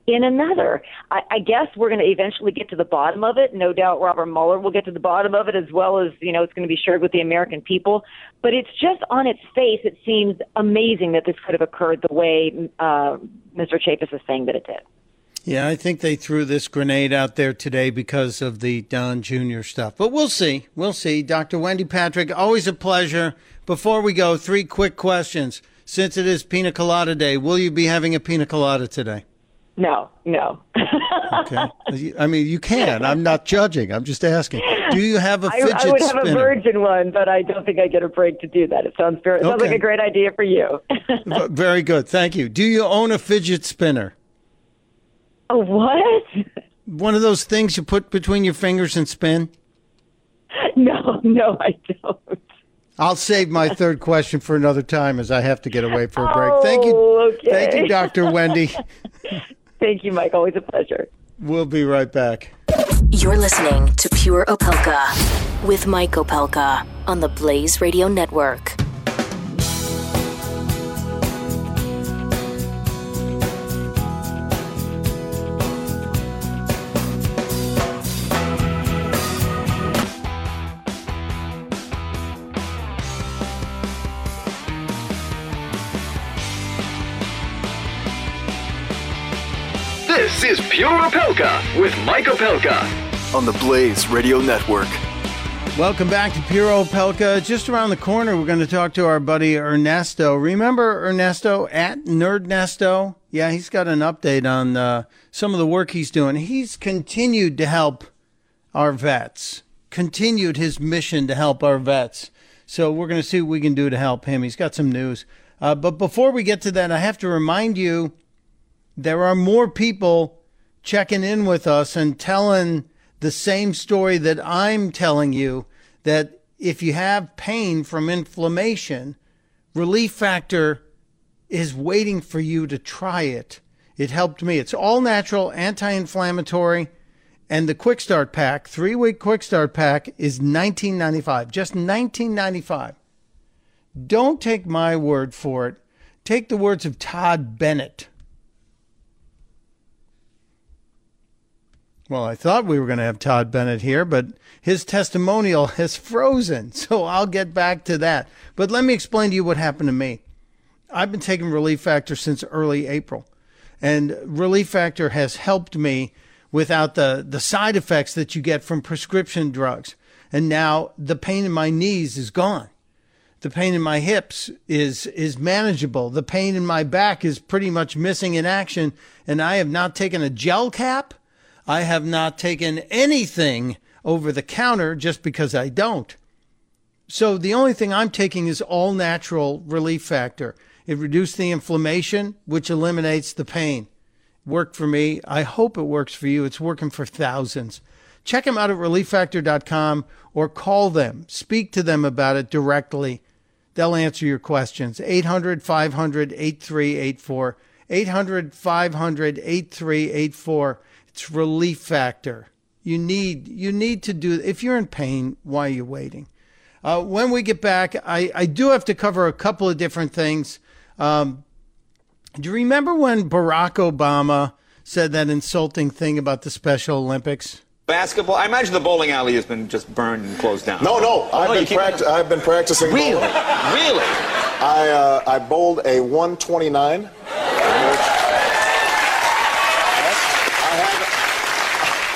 in another. I, I guess we're going to eventually get to the bottom of it. No doubt Robert Mueller will get to the bottom of it as well as, you know, it's going to be shared with the American people. But it's just on its face, it seems amazing that this could have occurred the way uh, Mr. Chaffetz is saying that it did. Yeah, I think they threw this grenade out there today because of the Don Jr. stuff. But we'll see. We'll see. Dr. Wendy Patrick, always a pleasure. Before we go, three quick questions. Since it is Pina Colada Day, will you be having a Pina Colada today? No, no. *laughs* Okay. I mean, you can. I'm not judging. I'm just asking. Do you have a I, fidget I would have spinner? a virgin one, but I don't think I get a break to do that. It sounds very, it sounds Okay. like a great idea for you. Very good. Thank you. Do you own a fidget spinner? oh, what? One of those things you put between your fingers and spin? *laughs* No, no, I don't. I'll save my third question for another time as I have to get away for a break. Thank you. Oh, okay. Thank you, Dr. Wendy. *laughs* Thank you, Mike. Always a pleasure. We'll be right back. You're listening to Pure Opelka with Mike Opelka on the Blaze Radio Network. Is Pure Opelka with Mike Opelka on the Blaze Radio Network. Welcome back to Pure Opelka. Just around the corner, we're going to talk to our buddy Ernesto. Remember Ernesto at Nerdnesto? Yeah, he's got an update on uh, some of the work he's doing. He's continued to help our vets, continued his mission to help our vets. So we're going to see what we can do to help him. He's got some news. Uh, but before we get to that, I have to remind you there are more people checking in with us and telling the same story that I'm telling you that if you have pain from inflammation, Relief Factor is waiting for you to try it. It helped me. It's all natural, anti inflammatory, and the Quick Start Pack, three week Quick Start Pack, is $19.95. Just $19.95. Don't take my word for it. Take the words of Todd Bennett. Well, I thought we were going to have Todd Bennett here, but his testimonial *laughs* has frozen. So I'll get back to that. But let me explain to you what happened to me. I've been taking Relief Factor since early April, and Relief Factor has helped me without the, the side effects that you get from prescription drugs. And now the pain in my knees is gone. The pain in my hips is is manageable. The pain in my back is pretty much missing in action, and I have not taken a gel cap I have not taken anything over the counter just because I don't. So the only thing I'm taking is all natural relief factor. It reduced the inflammation, which eliminates the pain. Worked for me. I hope it works for you. It's working for thousands. Check them out at relieffactor.com or call them. Speak to them about it directly. They'll answer your questions. 800 500 8384. 800 500 8384. It's relief factor. You need you need to do if you're in pain. Why are you waiting? Uh, when we get back, I, I do have to cover a couple of different things. Um, do you remember when Barack Obama said that insulting thing about the Special Olympics? Basketball. I imagine the bowling alley has been just burned and closed down. No, no. I've, Oh, been, keep- practi- I've been practicing. Really? bowling. Really? I uh, I bowled a 129.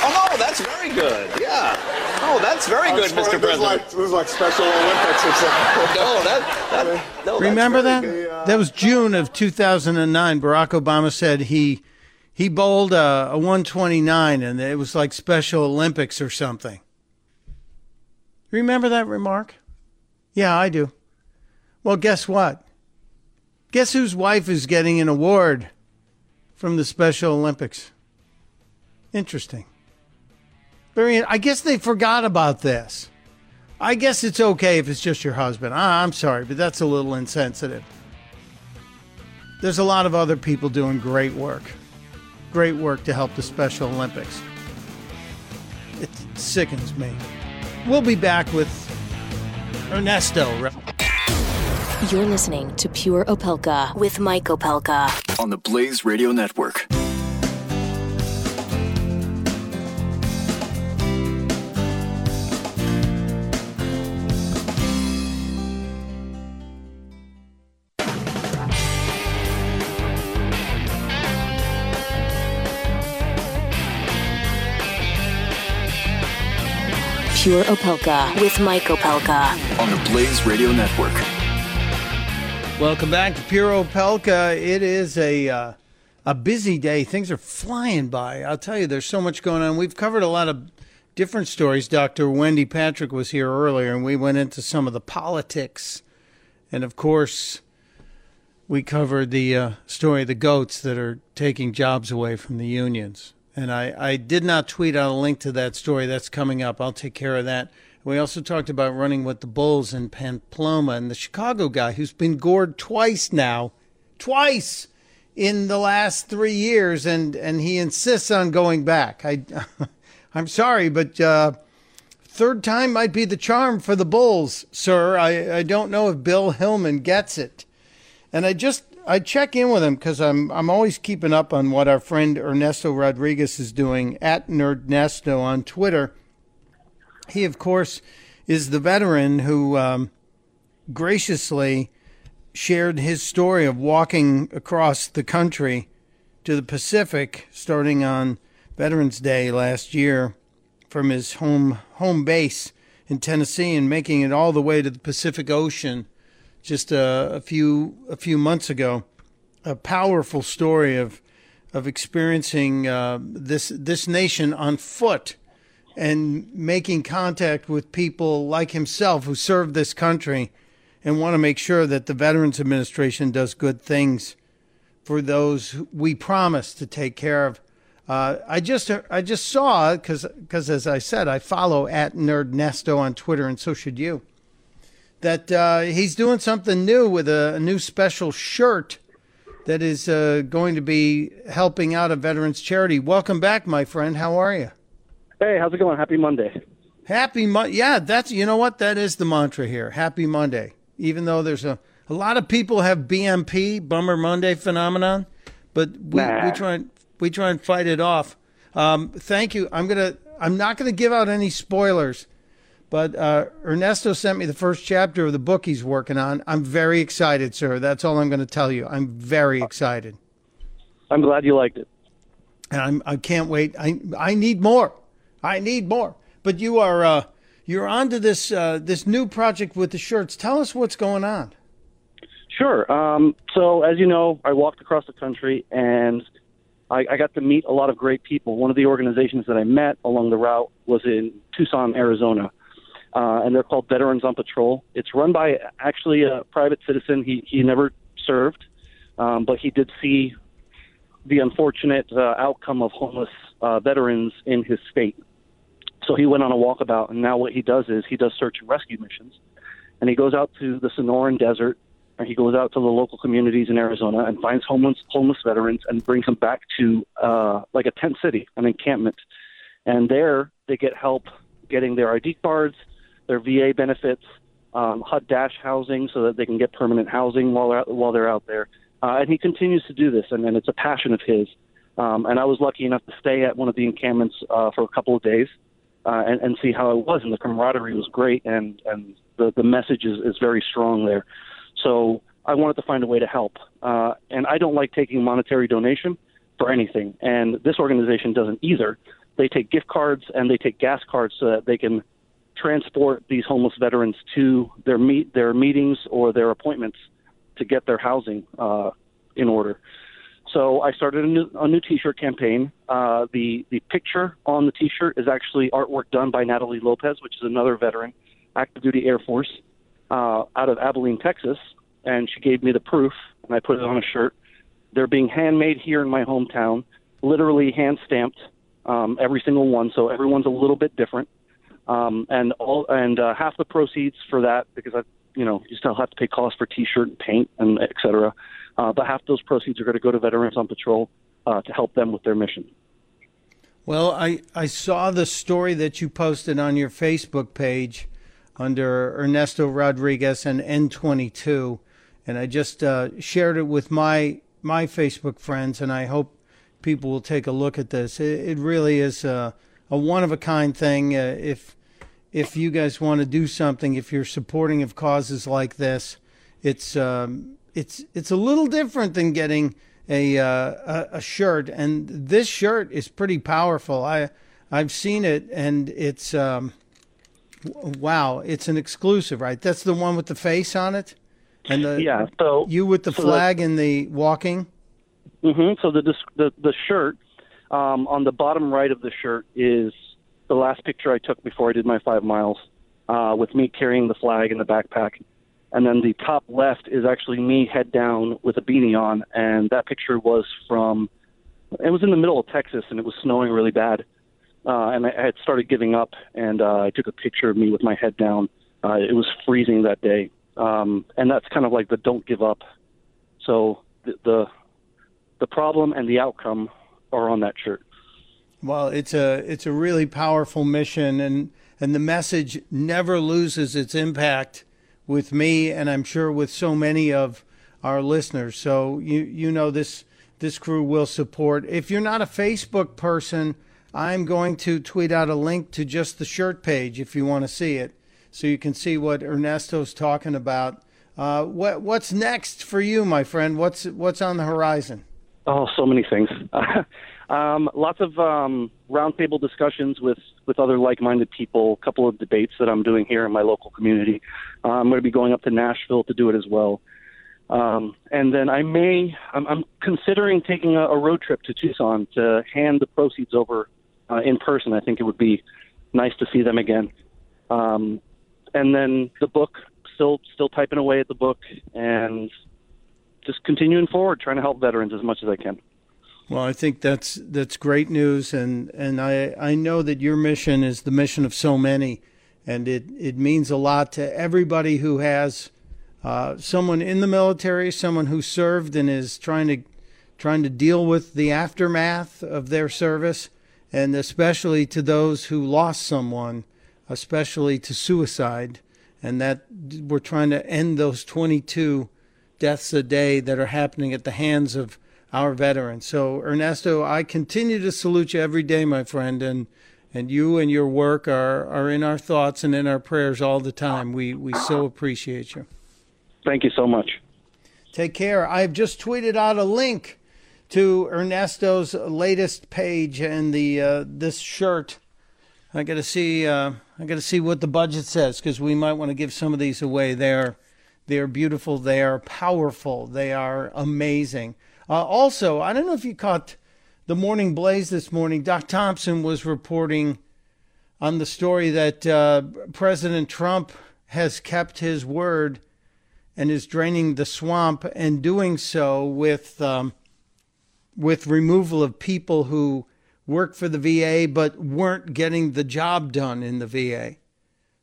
Oh, no, that's very good. Yeah. Oh, that's very uh, good, It's for- Mr. This is President. like, this is like Special Olympics. It's *laughs* like, No, that, that no, that's Remember very that? good. That was June of 2009. Barack Obama said he he bowled a, a 129 and it was like Special Olympics or something. Remember that remark? Yeah, I do. Well, guess what? Guess whose wife is getting an award from the Special Olympics? Interesting. Very. I guess they forgot about this. I guess it's okay if it's just your husband. Ah, I'm sorry, but that's a little insensitive. There's a lot of other people doing great work. Great work to help the Special Olympics. It sickens me. We'll be back with Ernesto. You're listening to Pure Opelka with Mike Opelka. on the Blaze Radio Network. Pure Opelka with Mike Opelka. On the Blaze Radio Network. Welcome back to Pure Opelka. It is a uh, a busy day. Things are flying by. I'll tell you, there's so much going on. We've covered a lot of different stories. Dr. Wendy Patrick was here earlier, and we went into some of the politics, and of course, we covered the uh, story of the goats that are taking jobs away from the unions. And I, I did not tweet out a link to that story. That's coming up. I'll take care of that. We also talked about running with the Bulls in Pamplona and the Chicago guy who's been gored twice now, twice in the last three years, and, and he insists on going back. I, *laughs* I'm sorry, but uh, third time might be the charm for the Bulls, sir. I, I don't know if Bill Hillman gets it. And I just I check in with him because I'm I'm always keeping up on what our friend Ernesto Rodriguez is doing at Nerdnesto on Twitter. He of course is the veteran who um, graciously shared his story of walking across the country to the Pacific starting on Veterans Day last year from his home home base in Tennessee and making it all the way to the Pacific Ocean just a, a few a few months ago. A powerful story of of experiencing uh, this this nation on foot and making contact with people like himself who serve this country and want to make sure that the Veterans Administration does good things for those we promise to take care of. Uh, I just I just saw because because as I said I follow at Nerd Nesto on Twitter and so should you. That uh, he's doing something new with a, a new special shirt that is uh, going to be helping out a veterans charity. Welcome back, my friend. How are you? Hey, how's it going? Happy Monday. Happy Monday. Yeah, that's you know what that is the mantra here. Happy Monday. Even though there's a a lot of people have BMP, Bummer Monday phenomenon, but we, nah. we try and we try and fight it off. Um, thank you. I'm gonna. I'm not gonna give out any spoilers, but uh, Ernesto sent me the first chapter of the book he's working on. I'm very excited, sir. That's all I'm going to tell you. I'm very excited. I'm glad you liked it. And I'm. I can't wait. I I need more. I need more. But you are uh, you're onto this uh, this new project with the shirts. Tell us what's going on. Sure. Um, so as you know, I walked across the country and I, I got to meet a lot of great people. One of the organizations that I met along the route was in Tucson, Arizona, uh, and they're called Veterans on Patrol. It's run by actually a private citizen. He he never served, um, but he did see the unfortunate uh, outcome of homeless uh, veterans in his state. So he went on a walkabout, and now what he does is he does search and rescue missions, and he goes out to the Sonoran Desert, and he goes out to the local communities in Arizona and finds homeless homeless veterans and brings them back to uh, like a tent city, an encampment, and there they get help getting their ID cards, their VA benefits, um, HUD-VASH housing, so that they can get permanent housing while they're while they're out there. Uh, and he continues to do this, and, and it's a passion of his. Um, and I was lucky enough to stay at one of the encampments uh, for a couple of days uh, and, and see how it was. And the camaraderie was great, and and the the message is, is very strong there. So I wanted to find a way to help. Uh, and I don't like taking monetary donation for anything, and this organization doesn't either. They take gift cards and they take gas cards so that they can transport these homeless veterans to their meet their meetings or their appointments to get their housing uh, in order. So I started a new, a new T-shirt campaign. Uh, the the picture on the T-shirt is actually artwork done by Natalie Lopez, which is another veteran, active duty Air Force, uh, out of Abilene, Texas, and she gave me the proof, and I put it on a shirt. They're being handmade here in my hometown, literally hand stamped, um, every single one. So everyone's a little bit different, um, and all and uh, half the proceeds for that because I, you know, you still have to pay costs for T-shirt and paint and et cetera uh, but half those proceeds are going to go to Veterans on Patrol uh, to help them with their mission. Well, I, I saw the story that you posted on your Facebook page under Ernesto Rodriguez and N22, and I just uh, shared it with my my Facebook friends, and I hope people will take a look at this. It, it really is a, a one of a kind thing. Uh, if if you guys want to do something, if you're supporting of causes like this, it's um, it's it's a little different than getting a, uh, a, a shirt, and this shirt is pretty powerful. I I've seen it, and it's um, wow, it's an exclusive, right? That's the one with the face on it, and the yeah. So you with the so flag and the walking. Mm-hmm. So the the the shirt um, on the bottom right of the shirt is the last picture I took before I did my five miles, uh, with me carrying the flag in the backpack. And then the top left is actually me head down with a beanie on. And that picture was from it was in the middle of texas and it was snowing really bad. Uh, and I, had started giving up and uh, i took a picture of me with my head down. Uh, it was freezing that day. Um, and that's kind of like the don't give up. So the, the the problem and the outcome are on that shirt well it's a it's a really powerful mission and and the message never loses its impact with me, and I'm sure with so many of our listeners. So you you know this this crew will support. If you're not a Facebook person, I'm going to tweet out a link to just the shirt page if you want to see it, so you can see what Ernesto's talking about. Uh, what what's next for you, my friend? What's what's on the horizon? Oh, so many things. *laughs* um, lots of um, roundtable discussions with, with other like minded people, a couple of debates that I'm doing here in my local community. Uh, I'm going to be going up to Nashville to do it as well. Um, and then I may, I'm, I'm considering taking a, a road trip to Tucson to hand the proceeds over uh, in person. I think it would be nice to see them again. Um, and then the book, still still typing away at the book, and just continuing forward, trying to help veterans as much as I can. Well, I think that's that's great news, and and I I know that your mission is the mission of so many, and it it means a lot to everybody who has uh, someone in the military, someone who served and is trying to trying to deal with the aftermath of their service, and especially to those who lost someone, especially to suicide, and that we're trying to end those 22 deaths a day that are happening at the hands of our veterans. So, Ernesto, I continue to salute you every day, my friend, and and you and your work are, are in our thoughts and in our prayers all the time. We we so appreciate you. Thank you so much. Take care. I've just tweeted out a link to Ernesto's latest page and the uh, this shirt. I got to see. Uh, I got to see what the budget says because we might want to give some of these away. They're they're beautiful. They are powerful. They are amazing. Uh, also, I don't know if you caught the Morning Blaze this morning. Doc Thompson was reporting on the story that uh, President Trump has kept his word and is draining the swamp and doing so with um, with removal of people who work for the VA but weren't getting the job done in the VA.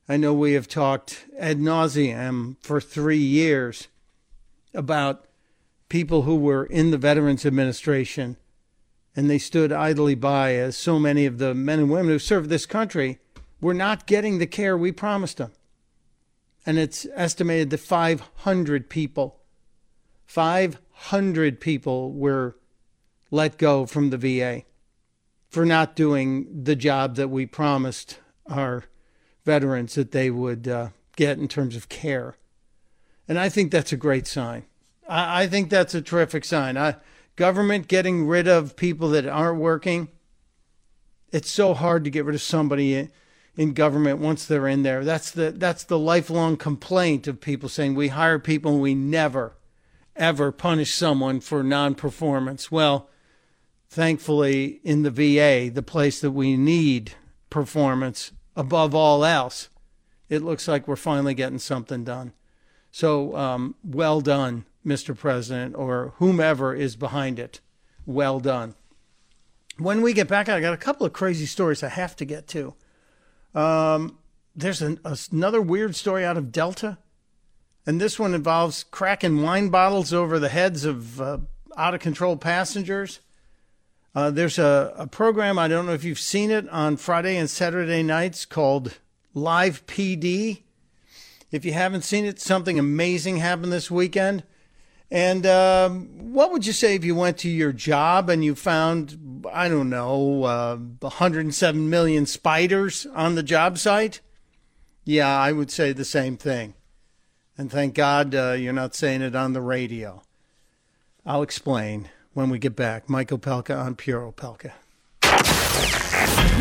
I know we have talked ad nauseum for three years about people who were in the Veterans Administration and they stood idly by as so many of the men and women who served this country were not getting the care we promised them. And it's estimated that 500 people, 500 people were let go from the VA for not doing the job that we promised our veterans that they would uh, get in terms of care. And I think that's a great sign. I, I think that's a terrific sign. I, government getting rid of people that aren't working. It's so hard to get rid of somebody in, in government once they're in there. That's the that's the lifelong complaint of people saying we hire people and we never ever punish someone for non-performance. Well, thankfully in the VA, the place that we need performance above all else, it looks like we're finally getting something done. So, um, well done, Mr. President, or whomever is behind it. Well done. When we get back, I got a couple of crazy stories I have to get to. Um, there's an, another weird story out of Delta, and this one involves cracking wine bottles over the heads of uh, out of control passengers. Uh, there's a, a program, I don't know if you've seen it, on Friday and Saturday nights called Live PD. If you haven't seen it, something amazing happened this weekend. And um, what would you say if you went to your job and you found, I don't know, uh, 107 million spiders on the job site? Yeah, I would say the same thing. And thank God uh, you're not saying it on the radio. I'll explain when we get back. Mike Opelka on Pure Opelka.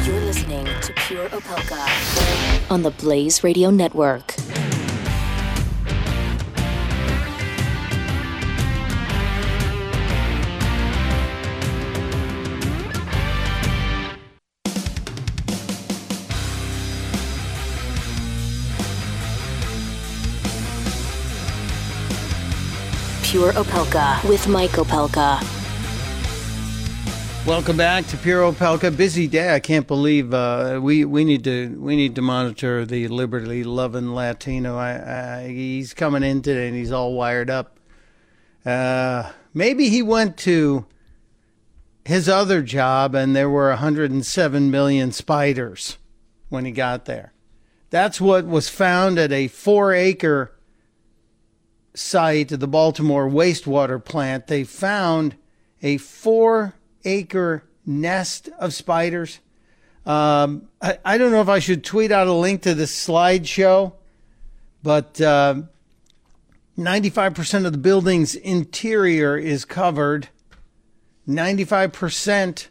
You're listening to Pure Opelka on the Blaze Radio Network. Pure Opelka with Mike Opelka. Welcome back to Pure Opelka. Busy day. I can't believe uh, we we need to we need to monitor the liberty loving Latino. I, I, he's coming in today and he's all wired up. Uh, maybe he went to his other job and there were 107 million spiders when he got there. That's what was found at a four acre site of the Baltimore wastewater plant, they found a four acre nest of spiders. Um, I, I, don't know if I should tweet out a link to this slideshow, but uh, 95% of the building's interior is covered 95%.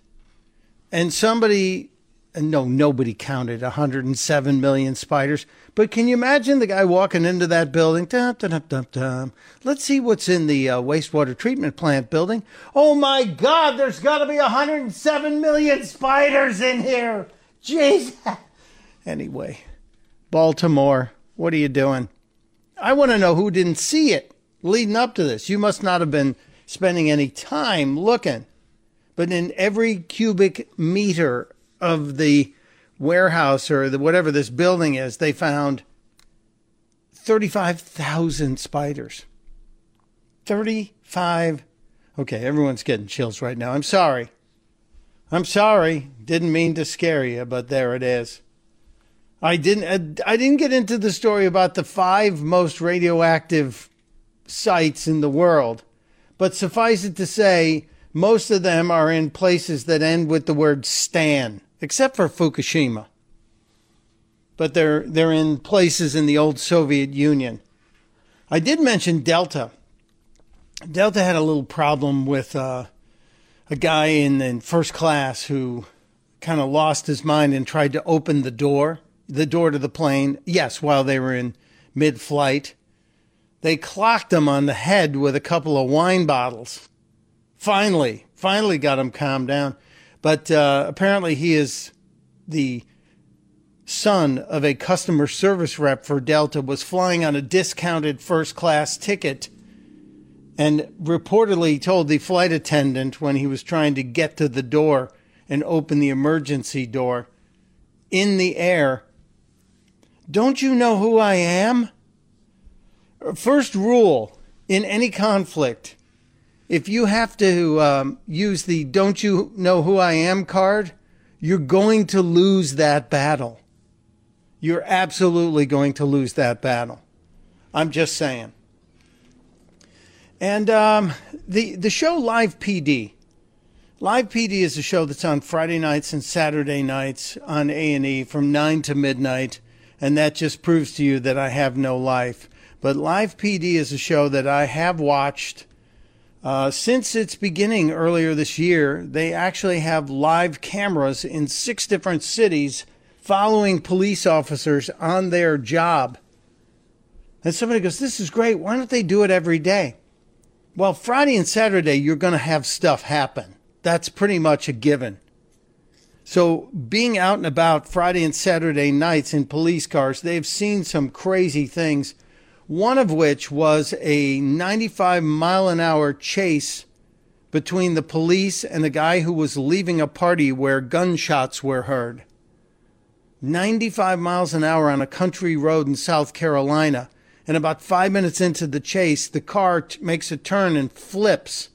And somebody, no, nobody counted 107 million spiders. But can you imagine the guy walking into that building? Dum, dum, dum, dum, Let's see what's in the uh, wastewater treatment plant building. Oh my God, there's got to be 107 million spiders in here. Jesus. *laughs* Anyway, Baltimore, what are you doing? I want to know who didn't see it leading up to this. You must not have been spending any time looking. But in every cubic meter of the warehouse or the, whatever this building is, they found 35,000 spiders. 35. Okay, everyone's getting chills right now. I'm sorry. I'm sorry. Didn't mean to scare you, but there it is. I didn't uh, I didn't get into the story about the five most radioactive sites in the world. But suffice it to say, most of them are in places that end with the word Stan, except for Fukushima. But they're, they're in places in the old Soviet Union. I did mention Delta. Delta had a little problem with uh, a guy in, in first class who kind of lost his mind and tried to open the door, the door to the plane. Yes, while they were in mid flight. They clocked him on the head with a couple of wine bottles. Finally, finally got him calmed down. But uh, apparently, he is the son of a customer service rep for Delta, was flying on a discounted first class ticket, and reportedly told the flight attendant when he was trying to get to the door and open the emergency door in the air, Don't you know who I am? First rule in any conflict if you have to um, use the don't you know who I am card, you're going to lose that battle. You're absolutely going to lose that battle. I'm just saying. And um, the the show Live PD. Live PD is a show that's on Friday nights and Saturday nights on A and E from nine to midnight, and that just proves to you that I have no life. But Live PD is a show that I have watched uh, since its beginning earlier this year. They actually have live cameras in six different cities following police officers on their job. And somebody goes, This is great. Why don't they do it every day? Well, Friday and Saturday, you're going to have stuff happen. That's pretty much a given. So, being out and about Friday and Saturday nights in police cars, they've seen some crazy things one of which was a 95 mile an hour chase between the police and the guy who was leaving a party where gunshots were heard. 95 miles an hour on a country road in South Carolina. And about five minutes into the chase, the car t- makes a turn and flips.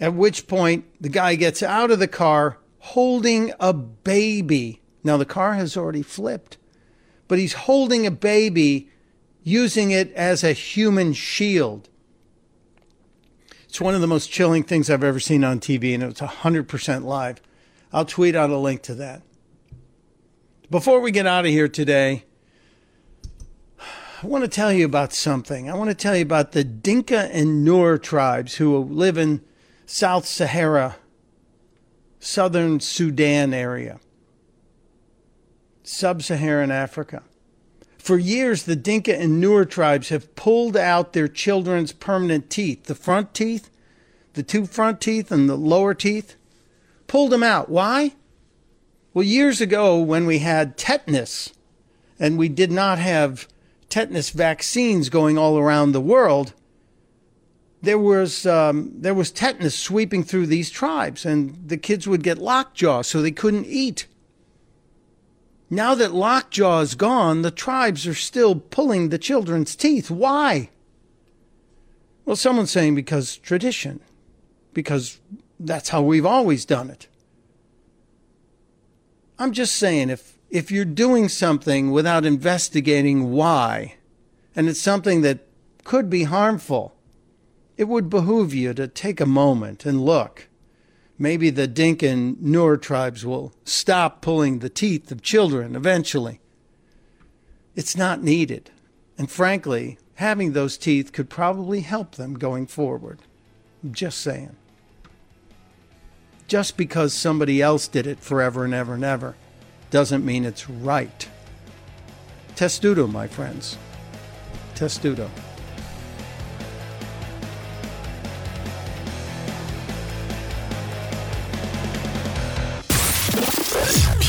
At which point, the guy gets out of the car holding a baby. Now, the car has already flipped, but he's holding a baby using it as a human shield. It's one of the most chilling things I've ever seen on TV, and it's 100% live. I'll tweet out a link to that. Before we get out of here today, I want to tell you about something. I want to tell you about the Dinka and Nuer tribes who live in South Sahara, southern Sudan area, sub Saharan Africa. For years, the Dinka and Nuer tribes have pulled out their children's permanent teeth, the front teeth, the two front teeth, and the lower teeth. Pulled them out. Why? Well, years ago, when we had tetanus and we did not have tetanus vaccines going all around the world, there was um, there was tetanus sweeping through these tribes, and the kids would get lockjaw, so they couldn't eat. Now that Lockjaw is gone, the tribes are still pulling the children's teeth. Why? Well, someone's saying because tradition, because that's how we've always done it. I'm just saying if if you're doing something without investigating why, and it's something that could be harmful, it would behoove you to take a moment and look maybe the Dinka and Nuer tribes will stop pulling the teeth of children eventually. It's not needed. And frankly, having those teeth could probably help them going forward. I'm just saying. just because somebody else did it forever and ever and ever doesn't mean it's right. Testudo, my friends. Testudo.